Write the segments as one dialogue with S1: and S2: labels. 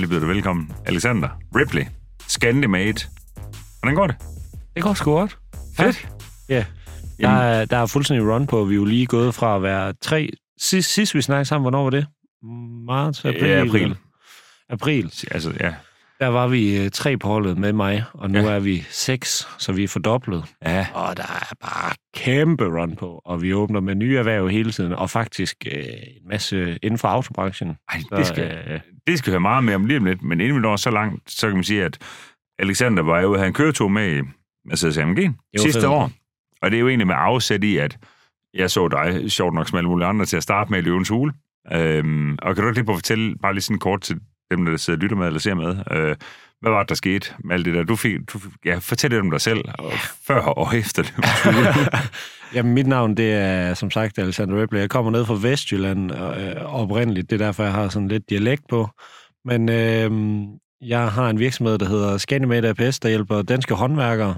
S1: gerne lige byde dig velkommen. Alexander Ripley, Scandimate. Hvordan går det?
S2: Det går sgu godt.
S1: Fedt.
S2: Ja. Der er, der er fuldstændig run på. Vi er jo lige gået fra at være tre... Sidst, sidst vi snakkede sammen, hvornår var det? Marts, april?
S1: Ja, april.
S2: April.
S1: Altså, ja.
S2: Der var vi øh, tre på holdet med mig, og nu
S1: Ja.
S2: er vi seks, så vi er fordoblet.
S1: Ja,
S2: Og der er bare kæmpe run på, og vi åbner med nye erhverv hele tiden, og faktisk øh, en masse inden for autobranchen.
S1: Ej,
S2: Så,
S1: det skal,
S2: øh,
S1: det skal høre meget mere om lige om lidt, men inden vi når så langt, så kan man sige, at Alexander var jo have en køretur med Mercedes AMG sidste
S2: fedt.
S1: år. Og det er jo egentlig med afsæt i, at jeg så dig, sjovt nok som alle mulige andre, til at starte med i Løvens Hule. Øhm, og kan du ikke lige prøve at fortælle, bare lige sådan kort til dem, der sidder og lytter med eller ser med, øh, hvad var det, der skete med alt det der? Du fik, du, ja, fortæl lidt om dig selv, og før og efter det.
S2: Jamen, mit navn, det er som sagt Alexander Ripley. Jeg kommer ned fra Vestjylland øh, oprindeligt. Det er derfor, jeg har sådan lidt dialekt på. Men øh, jeg har en virksomhed, der hedder Scandimate APS, der hjælper danske håndværkere.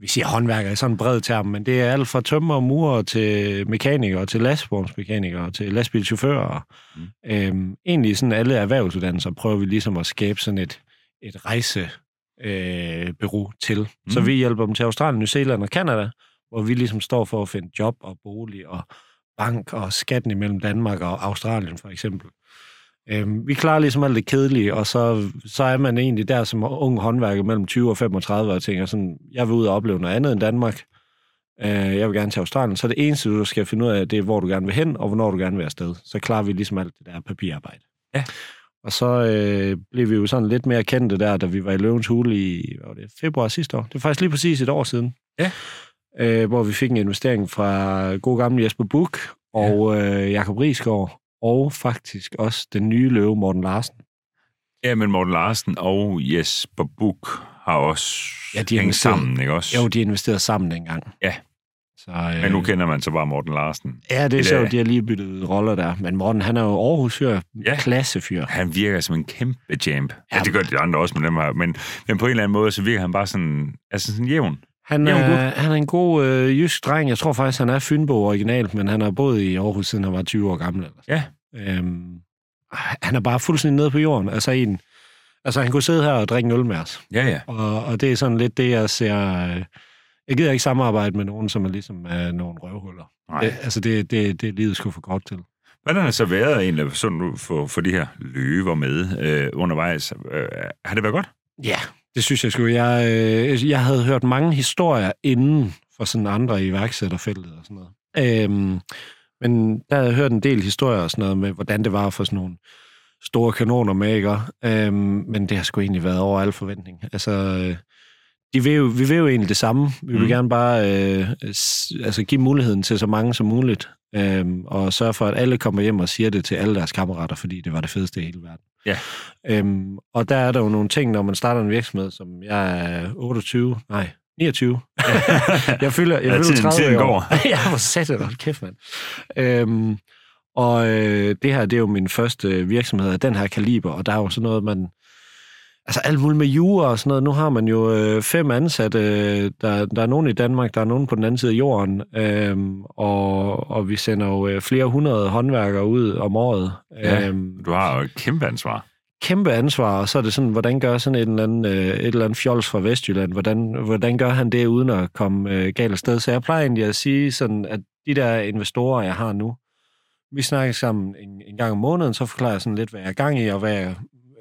S2: Vi siger håndværkere i sådan en bred term, men det er alt fra tømmer og murer til mekanikere, til lastvognsmekanikere, til lastbilchauffører. Mm. Øhm, egentlig sådan alle erhvervsuddannelser prøver vi ligesom at skabe sådan et, et rejse øh, bureau til. Mm. Så vi hjælper dem til Australien, New Zealand og Canada, hvor vi ligesom står for at finde job og bolig og bank og skatten imellem Danmark og Australien for eksempel. Øhm, vi klarer ligesom alt det kedelige, og så, så er man egentlig der som ung håndværker mellem 20 og 35 og tænker sådan, jeg vil ud og opleve noget andet end Danmark. Øh, jeg vil gerne til Australien. Så det eneste, du skal finde ud af, det er, hvor du gerne vil hen, og hvornår du gerne vil afsted. Så klarer vi ligesom alt det der papirarbejde.
S1: Ja.
S2: Og så øh, blev vi jo sådan lidt mere kendte der, da vi var i Løvens Hule i var det, februar sidste år. Det er faktisk lige præcis et år siden.
S1: Ja.
S2: Øh, hvor vi fik en investering fra god gamle Jesper Buk og øh, Jakob Risgaard, og faktisk også den nye løve Morten Larsen.
S1: ja, men Morten Larsen og Jesper Buch har også
S2: Ja, de
S1: hængt sammen, ikke også?
S2: Jo, de investerede sammen dengang.
S1: Ja.
S2: Så, øh,
S1: Men nu kender man så bare Morten Larsen.
S2: Ja, det er sjovt, de har lige byttet roller der. Men Morten, han er jo Aarhus-fyr,
S1: Ja.
S2: klassefyr.
S1: Han virker som en kæmpe champ. Ja,
S2: Ja.
S1: det gør de andre også med dem her. Men, men på en eller anden måde, så virker han bare sådan, altså sådan jævn.
S2: Han
S1: Jævn gut.
S2: er, han er en god øh, jysk dreng. Jeg tror faktisk, han er Fynbo originalt, men han har boet i Aarhus, siden han var 20 år gammel. Eller.
S1: Ja.
S2: Øhm, han er bare fuldstændig nede på jorden. Altså, en, altså han kunne sidde her og drikke en øl med os.
S1: Ja, ja.
S2: Og, og det er sådan lidt det, jeg ser... Øh, jeg gider ikke samarbejde med nogen, som er ligesom øh, nogle røvhuller.
S1: Nej.
S2: Det, altså, det, det, det er livet sgu for godt til.
S1: Hvordan har det så været egentlig sådan for, for de her løver med øh, undervejs? Øh, har det været godt?
S2: Ja, det synes jeg sgu. Jeg, øh, jeg havde hørt mange historier inden for sådan andre iværksætterfeltet og sådan noget. Øhm, men der havde jeg hørt en del historier og sådan noget med, hvordan det var for sådan nogle store kanoner med, ikke? Øhm, men det har sgu egentlig været over al forventning. Altså, øh, de vil jo, vi vil jo egentlig det samme. Vi vil
S1: Mm.
S2: gerne bare øh, altså give muligheden til så mange som muligt, øhm, og sørge for, at alle kommer hjem og siger det til alle deres kammerater, fordi det var det fedeste i hele verden.
S1: Ja.
S2: Øhm, og der er der jo nogle ting, når man starter en virksomhed, som jeg er 28, nej, 29. jeg fylder, jeg
S1: Ja,
S2: fylder
S1: tiden-
S2: 30
S1: tiden
S2: år.
S1: går.
S2: ja, hvor sat det, kæft, mand. Øhm, og øh, det her, det er jo min første virksomhed af den her kaliber, og der er jo sådan noget, man... Altså alt muligt med jura og sådan noget. Nu har man jo øh, fem ansatte. øh, Der, der er nogen i Danmark, der er nogen på den anden side af jorden. Øhm, og, og vi sender jo øh, flere hundrede håndværkere ud om året.
S1: Ja.
S2: Øhm,
S1: Du har jo et kæmpe ansvar.
S2: Kæmpe ansvar, og så er det sådan, hvordan gør sådan et eller andet, øh, et eller andet fjols fra Vestjylland, hvordan, hvordan gør han det uden at komme øh, galt afsted? Så jeg plejer egentlig at sige sådan, at de der investorer, jeg har nu, vi snakker sammen en, en gang om måneden, så forklarer jeg sådan lidt, hvad jeg er gang i, og hvad jeg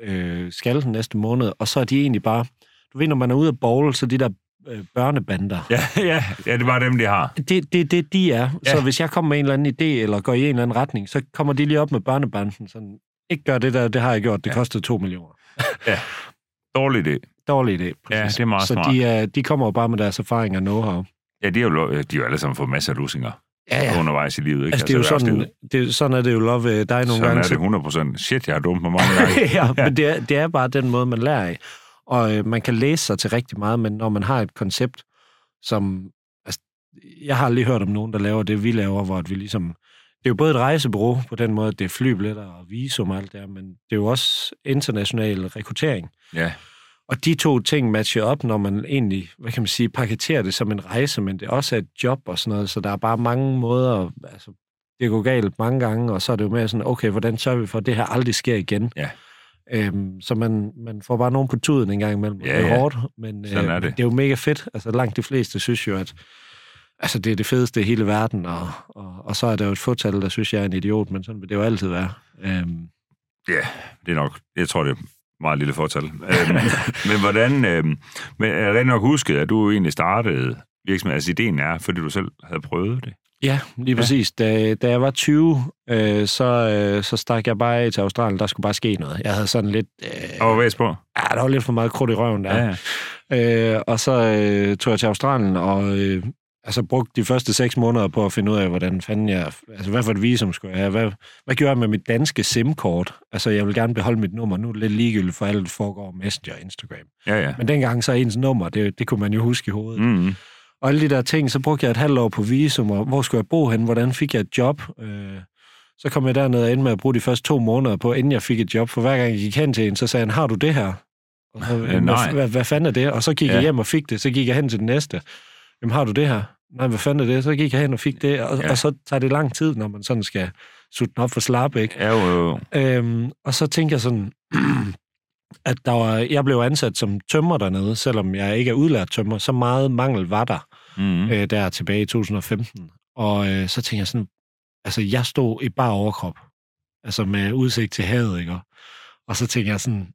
S2: øh, skal den næste måned, og så er de egentlig bare, du ved, når man er ude at bowl, så de der øh, børnebander,
S1: Ja, ja, ja, det er bare dem, de har.
S2: det, det, det de er.
S1: Ja.
S2: Så hvis jeg kommer med en eller anden idé, eller går i en eller anden retning, så kommer de lige op med børnebanden, sådan, ikke gør det der, det har jeg gjort, det
S1: Ja.
S2: kostede to millioner.
S1: Dårlig idé.
S2: Dårlig idé.
S1: Ja, det er meget
S2: så
S1: smart.
S2: de, er, de kommer jo bare med deres erfaring og know-how.
S1: Ja, de har jo, de har jo alle sammen fået masser af lusinger
S2: Ja,
S1: undervejs i livet. Ikke?
S2: Altså, det er jo sådan, det, er- sådan er det jo lov ved dig nogle
S1: sådan
S2: gange.
S1: er
S2: så-
S1: det 100 procent. Shit, jeg har dumt mig mange gange.
S2: ja, men det er, det er bare den måde, man lærer af. Og øh, man kan læse sig til rigtig meget, men når man har et koncept, som... Altså, jeg har aldrig hørt om nogen, der laver det, vi laver, hvor vi ligesom... Det er jo både et rejsebureau på den måde, at det er flybilletter og visum og alt det der, men det er jo også international rekruttering.
S1: Ja,
S2: Og de to ting matcher op, når man egentlig, hvad kan man sige, paketerer det som en rejse, men det også er et job og sådan noget, så der er bare mange måder, altså, det går galt mange gange, og så er det jo mere sådan, okay, hvordan sørger vi for, at det her aldrig sker igen?
S1: Ja.
S2: Øhm, så man, man får bare nogen på tuden en gang imellem.
S1: Ja,
S2: det er
S1: ja.
S2: hårdt, men øh,
S1: er det.
S2: det er jo mega fedt. Altså langt de fleste synes jo, at altså, det er det fedeste i hele verden, og, og, og så er der jo et fåtal, der synes, jeg er en idiot, men sådan vil det jo altid være. Øhm,
S1: Ja, det er nok, jeg tror, det er meget lille fortal. øhm, men hvordan, øhm, men er det nok husket, at du egentlig startede virksomheden? Altså ideen er, fordi du selv havde prøvet det?
S2: Ja, lige præcis. Da, da jeg var 20, øh, så, øh, så stak jeg bare af til Australien. Der skulle bare ske noget. Jeg havde sådan lidt... Øh,
S1: Og hvad på?
S2: ja, der var lidt for meget krudt i røven der.
S1: Ja, ja.
S2: Øh, og så øh, tog jeg til Australien og øh, altså, brugte de første seks måneder på at finde ud af, hvordan fanden jeg... Altså, hvad for et visum skulle jeg have? Hvad, hvad gjorde jeg med mit danske SIM-kort? Altså, jeg vil gerne beholde mit nummer. Nu er det lidt ligegyldigt for alt, foregår Messenger og Instagram.
S1: ja, ja.
S2: Men dengang så ens nummer, det, det kunne man jo huske i hovedet.
S1: Mm.
S2: Og alle de der ting, så brugte jeg et halvt år på visum, og hvor skulle jeg bo hen, hvordan fik jeg et job? Øh, så kom jeg derned og endte med at bruge de første to måneder på, inden jeg fik et job. For hver gang jeg gik hen til en, så sagde han, har du det her? Og så,
S1: Øh,
S2: "Jamen,
S1: nej.
S2: Hvad, hvad, fanden er det? Og så gik. Ja. jeg hjem og fik det. Så gik jeg hen til den næste. Jamen, har du det her? Nej, hvad fanden er det? Så gik jeg hen og fik det. Og,
S1: Ja.
S2: og så tager det lang tid, når man sådan skal sutte den op for slap, ikke?
S1: Ja, jo, jo.
S2: Øhm, og så tænkte jeg sådan, at der var, jeg blev ansat som tømmer dernede, selvom jeg ikke er udlært tømmer. Så meget mangel var der
S1: Mm.
S2: øh, der tilbage i 2015. Og øh, så tænkte jeg sådan, altså jeg stod i bare overkrop, altså med udsigt til havet, ikke? Og så tænkte jeg sådan,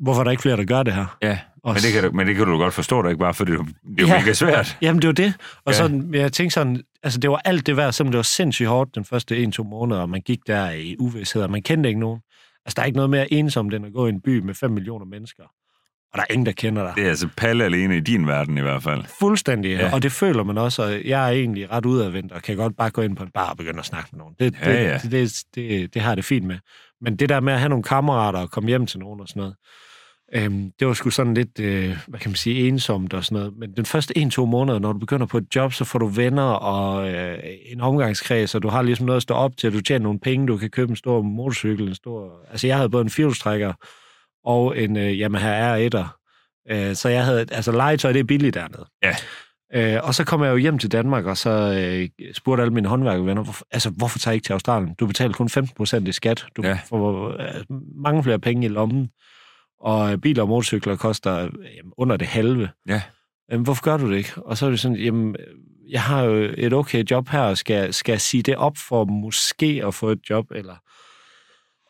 S2: hvorfor er der ikke flere, der gør det her?
S1: Ja,
S2: Og
S1: men det, kan du, men det kan du godt forstå, det ikke bare, for det, er det er jo
S2: Ja.
S1: mega svært.
S2: Jamen, det var det. Og
S1: Ja.
S2: sådan, jeg tænkte sådan, altså det var alt det værd, selvom det var sindssygt hårdt den første en-to måneder, og man gik der i uvidshed, og man kendte ikke nogen. Altså, der er ikke noget mere ensomt, end at gå i en by med 5 millioner mennesker. Og der er ingen, der kender dig.
S1: Det er altså palle alene i din verden i hvert fald.
S2: Fuldstændig,
S1: Ja.
S2: ja. og det føler man også, og jeg er egentlig ret udadvendt, og kan godt bare gå ind på en bar og begynde at snakke med nogen. Det,
S1: Ja,
S2: det,
S1: ja.
S2: Det, det, det, det har jeg det fint med. Men det der med at have nogle kammerater og komme hjem til nogen og sådan noget, øhm, det var sgu sådan lidt, øh, hvad kan man sige, ensomt og sådan noget. Men den første en-to måneder, når du begynder på et job, så får du venner og øh, en omgangskreds, og du har ligesom noget at stå op til, du tjener nogle penge, du kan købe en stor motorcykel, en stor... Altså, jeg havde både en firehjulstrækker og en øh, Yamaha R1'er, Øh, så jeg havde, altså legetøj, det er billigt dernede.
S1: Ja.
S2: Øh, og så kom jeg jo hjem til Danmark, og så øh, spurgte alle mine håndværkervenner, hvorfor, altså, hvorfor tager I ikke til Australien? Du betaler kun 15 procent i skat. Du
S1: Ja.
S2: får øh, mange flere penge i lommen. Og øh, biler og motorcykler koster øh, under det halve.
S1: Ja.
S2: Jamen, hvorfor gør du det ikke? Og så er det sådan, jamen, øh, jeg har jo et okay job her, og skal, skal jeg sige det op for måske at få et job, eller...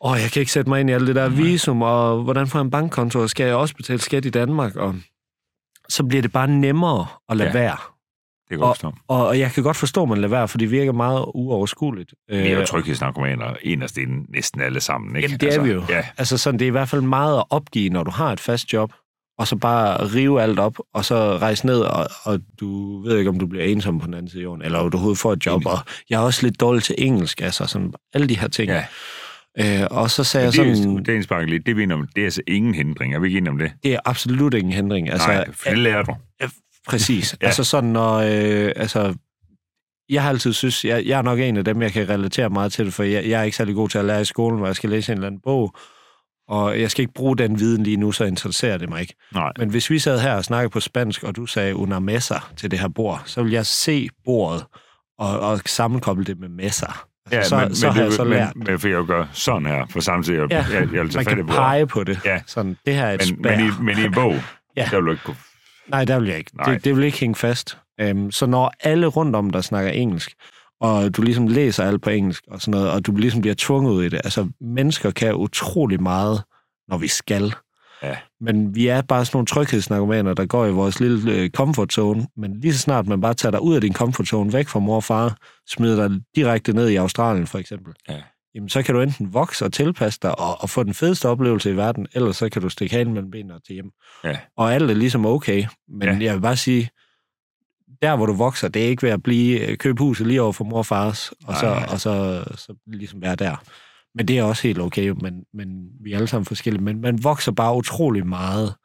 S2: Åh, jeg kan ikke sætte mig ind i alt det der visum, og hvordan får jeg en bankkonto, og skal jeg også betale skat i Danmark, og så bliver det bare nemmere at lade
S1: Ja.
S2: være.
S1: Det kan godt forstå.
S2: Og, og jeg kan godt forstå, at man lader være, for det virker meget uoverskueligt.
S1: Vi er jo
S2: Øh,
S1: tryghedsnarkomaner, en af stenene, næsten alle sammen, ikke?
S2: Jamen, det er vi jo.
S1: Ja,
S2: Altså sådan, det er i hvert fald meget at opgive, når du har et fast job, og så bare rive alt op, og så rejse ned, og, og du ved ikke, om du bliver ensom på den anden side af jorden, eller om du overhovedet får et job,
S1: Enig.
S2: og jeg er også lidt dårlig til engelsk, altså sådan, alle de her ting.
S1: ja.
S2: Øh, og så sagde
S1: Men
S2: jeg
S1: det,
S2: sådan,
S1: er, det er lidt. Det vi om. Det er altså ingen hindring. Er vi ikke enige om det?
S2: det er absolut ingen hindring. Altså,
S1: Nej, for det lærer du.
S2: Præcis.
S1: Ja.
S2: ja. Altså sådan, når... Øh, altså, jeg har altid synes, jeg, jeg er nok en af dem, jeg kan relatere meget til det, for jeg, jeg er ikke særlig god til at lære i skolen, hvor jeg skal læse en eller anden bog, og jeg skal ikke bruge den viden lige nu, så interesserer det mig ikke.
S1: Nej.
S2: Men hvis vi sad her og snakkede på spansk, og du sagde una mesa til det her bord, så vil jeg se bordet og, og sammenkoble det med messer. Altså, så,
S1: men,
S2: så
S1: men,
S2: har
S1: det,
S2: jeg så lært.
S1: Men, men for jeg jo gøre sådan her, for samtidig, at
S2: Ja,
S1: jeg, jeg, jeg
S2: Man kan
S1: bordet.
S2: pege på det.
S1: Ja.
S2: Sådan, det her er et
S1: Men, men, i, men i en bog,
S2: Ja.
S1: der vil du ikke kunne...
S2: Nej, der vil jeg ikke.
S1: Nej.
S2: Det, det vil ikke hænge fast. Um, så når alle rundt om dig snakker engelsk, og du ligesom læser alt på engelsk og sådan noget, og du ligesom bliver tvunget ud i det. Altså, mennesker kan utrolig meget, når vi skal.
S1: Ja.
S2: Men vi er bare sådan nogle tryghedsnarkomaner, der går i vores lille øh, comfort zone. Men lige så snart man bare tager dig ud af din comfort zone, væk fra mor og far, smider dig direkte ned i Australien for eksempel,
S1: Ja.
S2: jamen så kan du enten vokse og tilpasse dig og, og få den fedeste oplevelse i verden, eller så kan du stikke halen mellem benene og til hjem.
S1: Ja.
S2: Og alt er ligesom okay, men
S1: Ja.
S2: jeg vil bare sige, der hvor du vokser, det er ikke ved at blive øh, købe huset lige over for mor og fars, og, så, og så, så ligesom være der. Men det er også helt okay, men, men vi er alle sammen forskellige. Men man vokser bare utrolig meget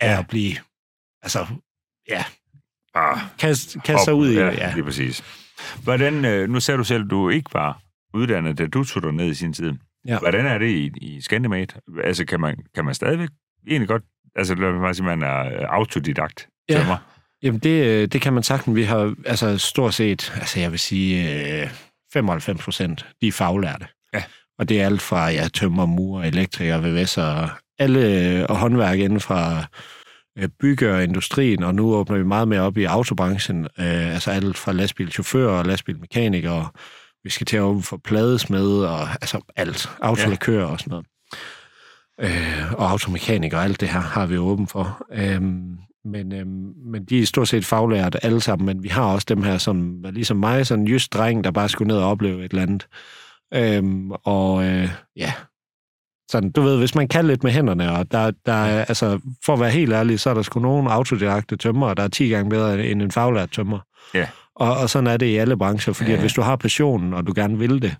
S2: af
S1: Ja.
S2: at blive, altså, ja,
S1: Ah,
S2: kast, kast sig ud i
S1: ja,
S2: det. Ja.
S1: lige præcis. Hvordan, øh, nu sagde du selv, at du ikke var uddannet, da du tog dig ned i sin tid.
S2: Ja.
S1: Hvordan er det i, i Scandimate? Altså, kan man, kan man stadigvæk egentlig godt... Altså, lad mig sige, man er øh, autodidakt
S2: Ja.
S1: tømmer.
S2: Jamen, det, øh, det kan man sagtens. Vi har altså stort set, altså jeg vil sige, øh, 95 procent, de er faglærte.
S1: Ja.
S2: Og det er alt fra ja, tømmer, mur, elektriker, VVS'er, alle og håndværk inden fra øh, bygge og industrien, og nu åbner vi meget mere op i autobranchen, øh, altså alt fra lastbilchauffører og lastbilmekanikere, vi skal til at åbne for pladesmed og altså alt, autolakører ja. og sådan noget. Øh, og automekanikere, alt det her har vi åbent for. Øh, men, øh, men de er stort set faglærte alle sammen, men vi har også dem her, som er ligesom mig, sådan en just dreng, der bare skulle ned og opleve et eller andet. Øhm, og øh, ja, sådan, du ved, hvis man kan lidt med hænderne, og der, der er, altså, for at være helt ærlig, så er der sgu nogle autodidakte tømmer, der er 10 gange bedre end en faglært tømmer.
S1: Ja.
S2: Og, og sådan er det i alle brancher, fordi
S1: Ja.
S2: ja. hvis du har passionen, og du gerne vil det,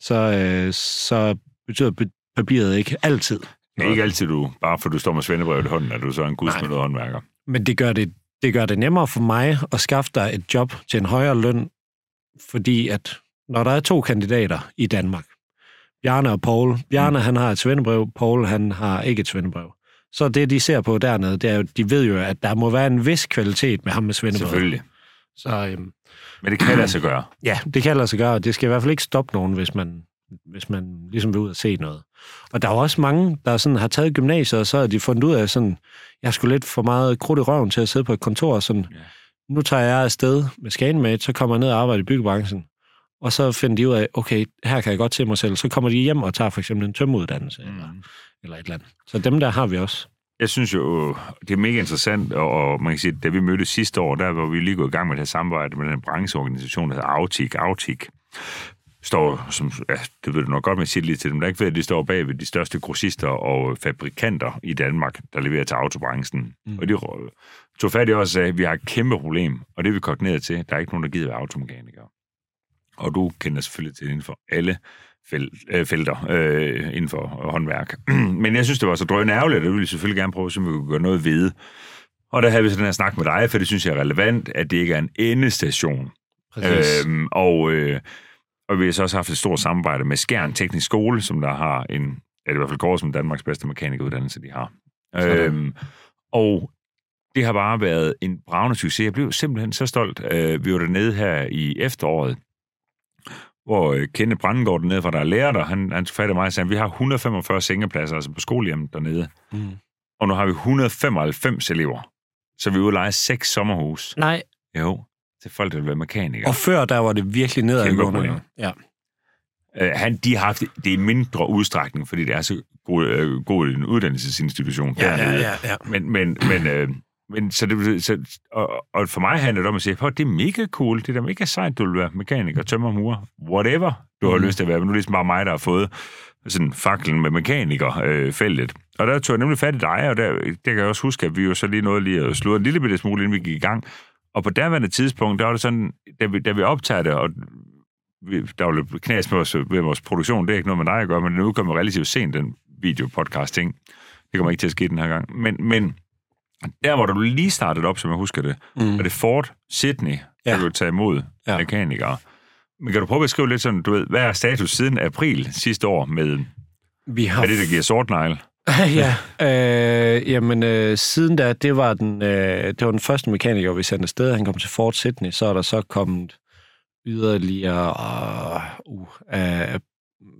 S2: så, øh, så betyder pa- papiret ikke altid.
S1: Det er ikke altid, du, bare for du står med svendebrevet i hånden, at du så er en gudsmødet håndværker.
S2: Men det gør det, det gør det nemmere for mig at skaffe dig et job til en højere løn, fordi at når der er to kandidater i Danmark, Bjarne og Paul, Bjarne han har et svendebrev, Paul han har ikke et svendebrev. Så det, de ser på dernede, det er jo, de ved jo, at der må være en vis kvalitet med ham med svendebrev.
S1: Selvfølgelig.
S2: Så øhm,
S1: Men det kan lade sig gøre.
S2: ja, det kan lade sig gøre, det skal i hvert fald ikke stoppe nogen, hvis man, hvis man ligesom vil ud og se noget. Og der er jo også mange, der sådan har taget gymnasiet, og så har de fundet ud af sådan, jeg skulle lidt for meget krudt i røven til at sidde på et kontor, og sådan,
S1: Ja.
S2: nu tager jeg afsted med Scanmate, så kommer jeg ned og arbejder i byggebranchen, og så finder de ud af, okay, her kan jeg godt se mig selv. Så kommer de hjem og tager for eksempel en tømmeuddannelse, mm. eller, eller et eller andet. Så dem der har vi også.
S1: Jeg synes jo, det er mega interessant, og, man kan sige, at da vi mødtes sidste år, der var vi lige gået i gang med det her samarbejde med den brancheorganisation, der hedder Autik. Autik står, som, ja, det ved du nok godt, men jeg lige til dem, der ikke ved, at de står bag ved de største grossister og fabrikanter i Danmark, der leverer til autobranchen. Mm. Og de tog fat i os og sagde, at vi har et kæmpe problem, og det er vi kogt ned til, der er ikke nogen, der gider være automekanikere. Og du kender selvfølgelig til inden for alle øh, felter øh, inden for håndværk. Men jeg synes, det var så drønne ærgerligt, og det ville jeg selvfølgelig gerne prøve, så vi kunne gøre noget ved. Og der havde vi så den her snak med dig, for det synes jeg er relevant, at det ikke er en endestation.
S2: Præcis.
S1: Øhm, og, øh, og vi har så også haft et stort samarbejde med Skjern Teknisk Skole, som der har en, ja, det er i hvert fald går som Danmarks bedste mekanikeruddannelse, de har.
S2: Sådan.
S1: Øhm, og det har bare været en bravende succes. Jeg blev simpelthen så stolt. Øh, vi var dernede her i efteråret, hvor øh, Kenneth Brandengaard dernede fra, der er lærer der, han, han tog fat i mig og sagde, at vi har 145 sengepladser altså på skolehjemmet dernede,
S2: Mm.
S1: og nu har vi 195 elever. Så vi er lege seks sommerhus.
S2: Nej,
S1: Jo, til folk, der vil være mekanikere.
S2: og før der var det virkelig nedadgående.
S1: Kæmpe
S2: Ja.
S1: Øh, han, de har haft det i mindre udstrækning, fordi det er så god, øh, god en uddannelsesinstitution.
S2: Ja, ja, ja, ja.
S1: Men, men, men, øh, men så det, så, og, og for mig handler det om at sige, det er mega cool, det er da mega sejt, du vil være mekaniker, tømmer, murer, whatever du har
S2: Mhm.
S1: lyst til at være, men nu er det ligesom bare mig, der har fået sådan faklen med mekaniker øh, feltet. Og der tog jeg nemlig fat i dig, og der, det kan jeg også huske, at vi jo så lige nåede lige at slå en lille bitte smule, inden vi gik i gang. Og på derværende tidspunkt, der var det sådan, da vi, da vi optager det, og vi, der var lidt knas med vores, med vores produktion, det er ikke noget med dig at gøre, men den udkommer relativt sent, den video-podcast-ting. Det kommer ikke til at ske den her gang. Men, men der, hvor du lige startede op, som jeg husker det,
S2: Mm.
S1: er det Ford Sydney, ja. Der vil tage imod ja. Mekanikere. Men kan du prøve at beskrive lidt sådan, du ved, hvad er status siden april sidste år med,
S2: Vi har
S1: hvad det, der giver sort negl?
S2: ja, øh, jamen øh, siden da, det var, den, øh, det var den første mekaniker, vi sendte afsted. Han kom til Fort Sydney, så er der så kommet yderligere, uh, uh, uh,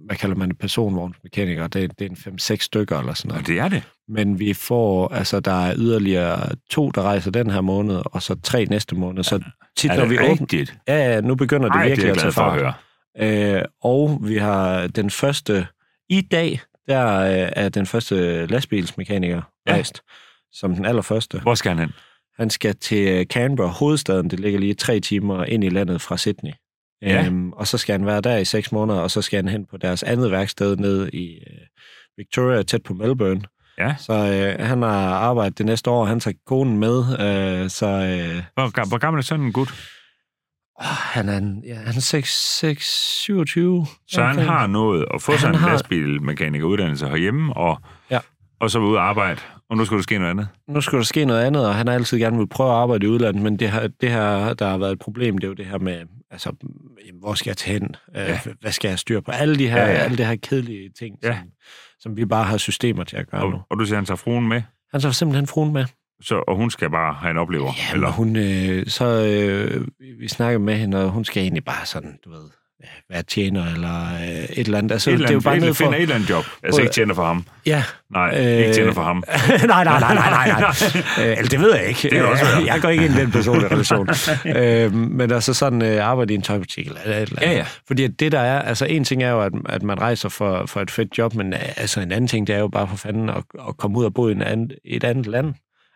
S2: hvad kalder man det, personvognsmekanikere. Det, det er en 5-6 stykker eller sådan
S1: Og
S2: noget.
S1: det er det.
S2: Men vi får, altså der er yderligere to, der rejser den her måned, og så tre næste måned. Så tit,
S1: Er
S2: når
S1: det
S2: vi åbner...
S1: rigtigt?
S2: Ja, ja, nu begynder det
S1: Ej, det er
S2: virkelig at tage
S1: for at
S2: fart.
S1: høre.
S2: Øh, og vi har den første, i dag, der øh, er den første lastbilsmekaniker
S1: Ja.
S2: ja. rejst, som den allerførste.
S1: Hvor skal han hen?
S2: Han skal til Canberra, hovedstaden. Det ligger lige tre timer ind i landet fra Sydney.
S1: Ja.
S2: Øhm, og så skal han være der i seks måneder, og så skal han hen på deres andet værksted ned i øh, Victoria, tæt på Melbourne.
S1: Ja.
S2: Så øh, han har arbejdet det næste år, han tager konen med, øh, så øh,
S1: Hvor, hvor gammel er sådan en gut?
S2: han er, en, ja, han er 6, 6, 27.
S1: Så han har nået at få sig en
S2: har-
S1: lastbilmekanikeruddannelse herhjemme, og,
S2: Ja.
S1: og så ude at arbejde. Og nu skulle der ske noget andet.
S2: nu skulle der ske noget andet, og han har altid gerne vil prøve at arbejde i udlandet, men det her, det her, der har været et problem, det er jo det her med, altså, hvor skal jeg tage hen?
S1: Ja.
S2: Ja. Hvad skal jeg styre på? Alle de her,
S1: Ja,
S2: ja. Alle de her kedelige ting,
S1: ja.
S2: som, som vi bare har systemer til at gøre nu.
S1: Og, og du siger, han tager fruen med,
S2: Han tager simpelthen fruen med.
S1: så, og hun skal bare have en oplever.
S2: Ja, eller hun, øh, så øh, vi snakker med hende, og hun skal egentlig bare sådan, du ved, være tjener eller øh, et eller andet. Altså,
S1: Et eller
S2: det er jo
S1: andet,
S2: bare
S1: et,
S2: ned for...
S1: finder et eller andet job. Altså ikke tjener for ham.
S2: Ja.
S1: Nej,
S2: Øh,
S1: ikke tjener for ham.
S2: nej, nej, nej, nej, nej, nej. Øh, eller det ved jeg ikke.
S1: Det også være.
S2: Jeg går ikke ind i den personlige relation. øh, men altså sådan øh, arbejde i en tøjbutik eller et eller andet.
S1: Ja, ja.
S2: Fordi det der er, altså en ting er jo, at, at man rejser for, for et fedt job, men øh, altså en anden ting, det er jo bare for fanden at, at komme ud og bo i en anden, et andet land.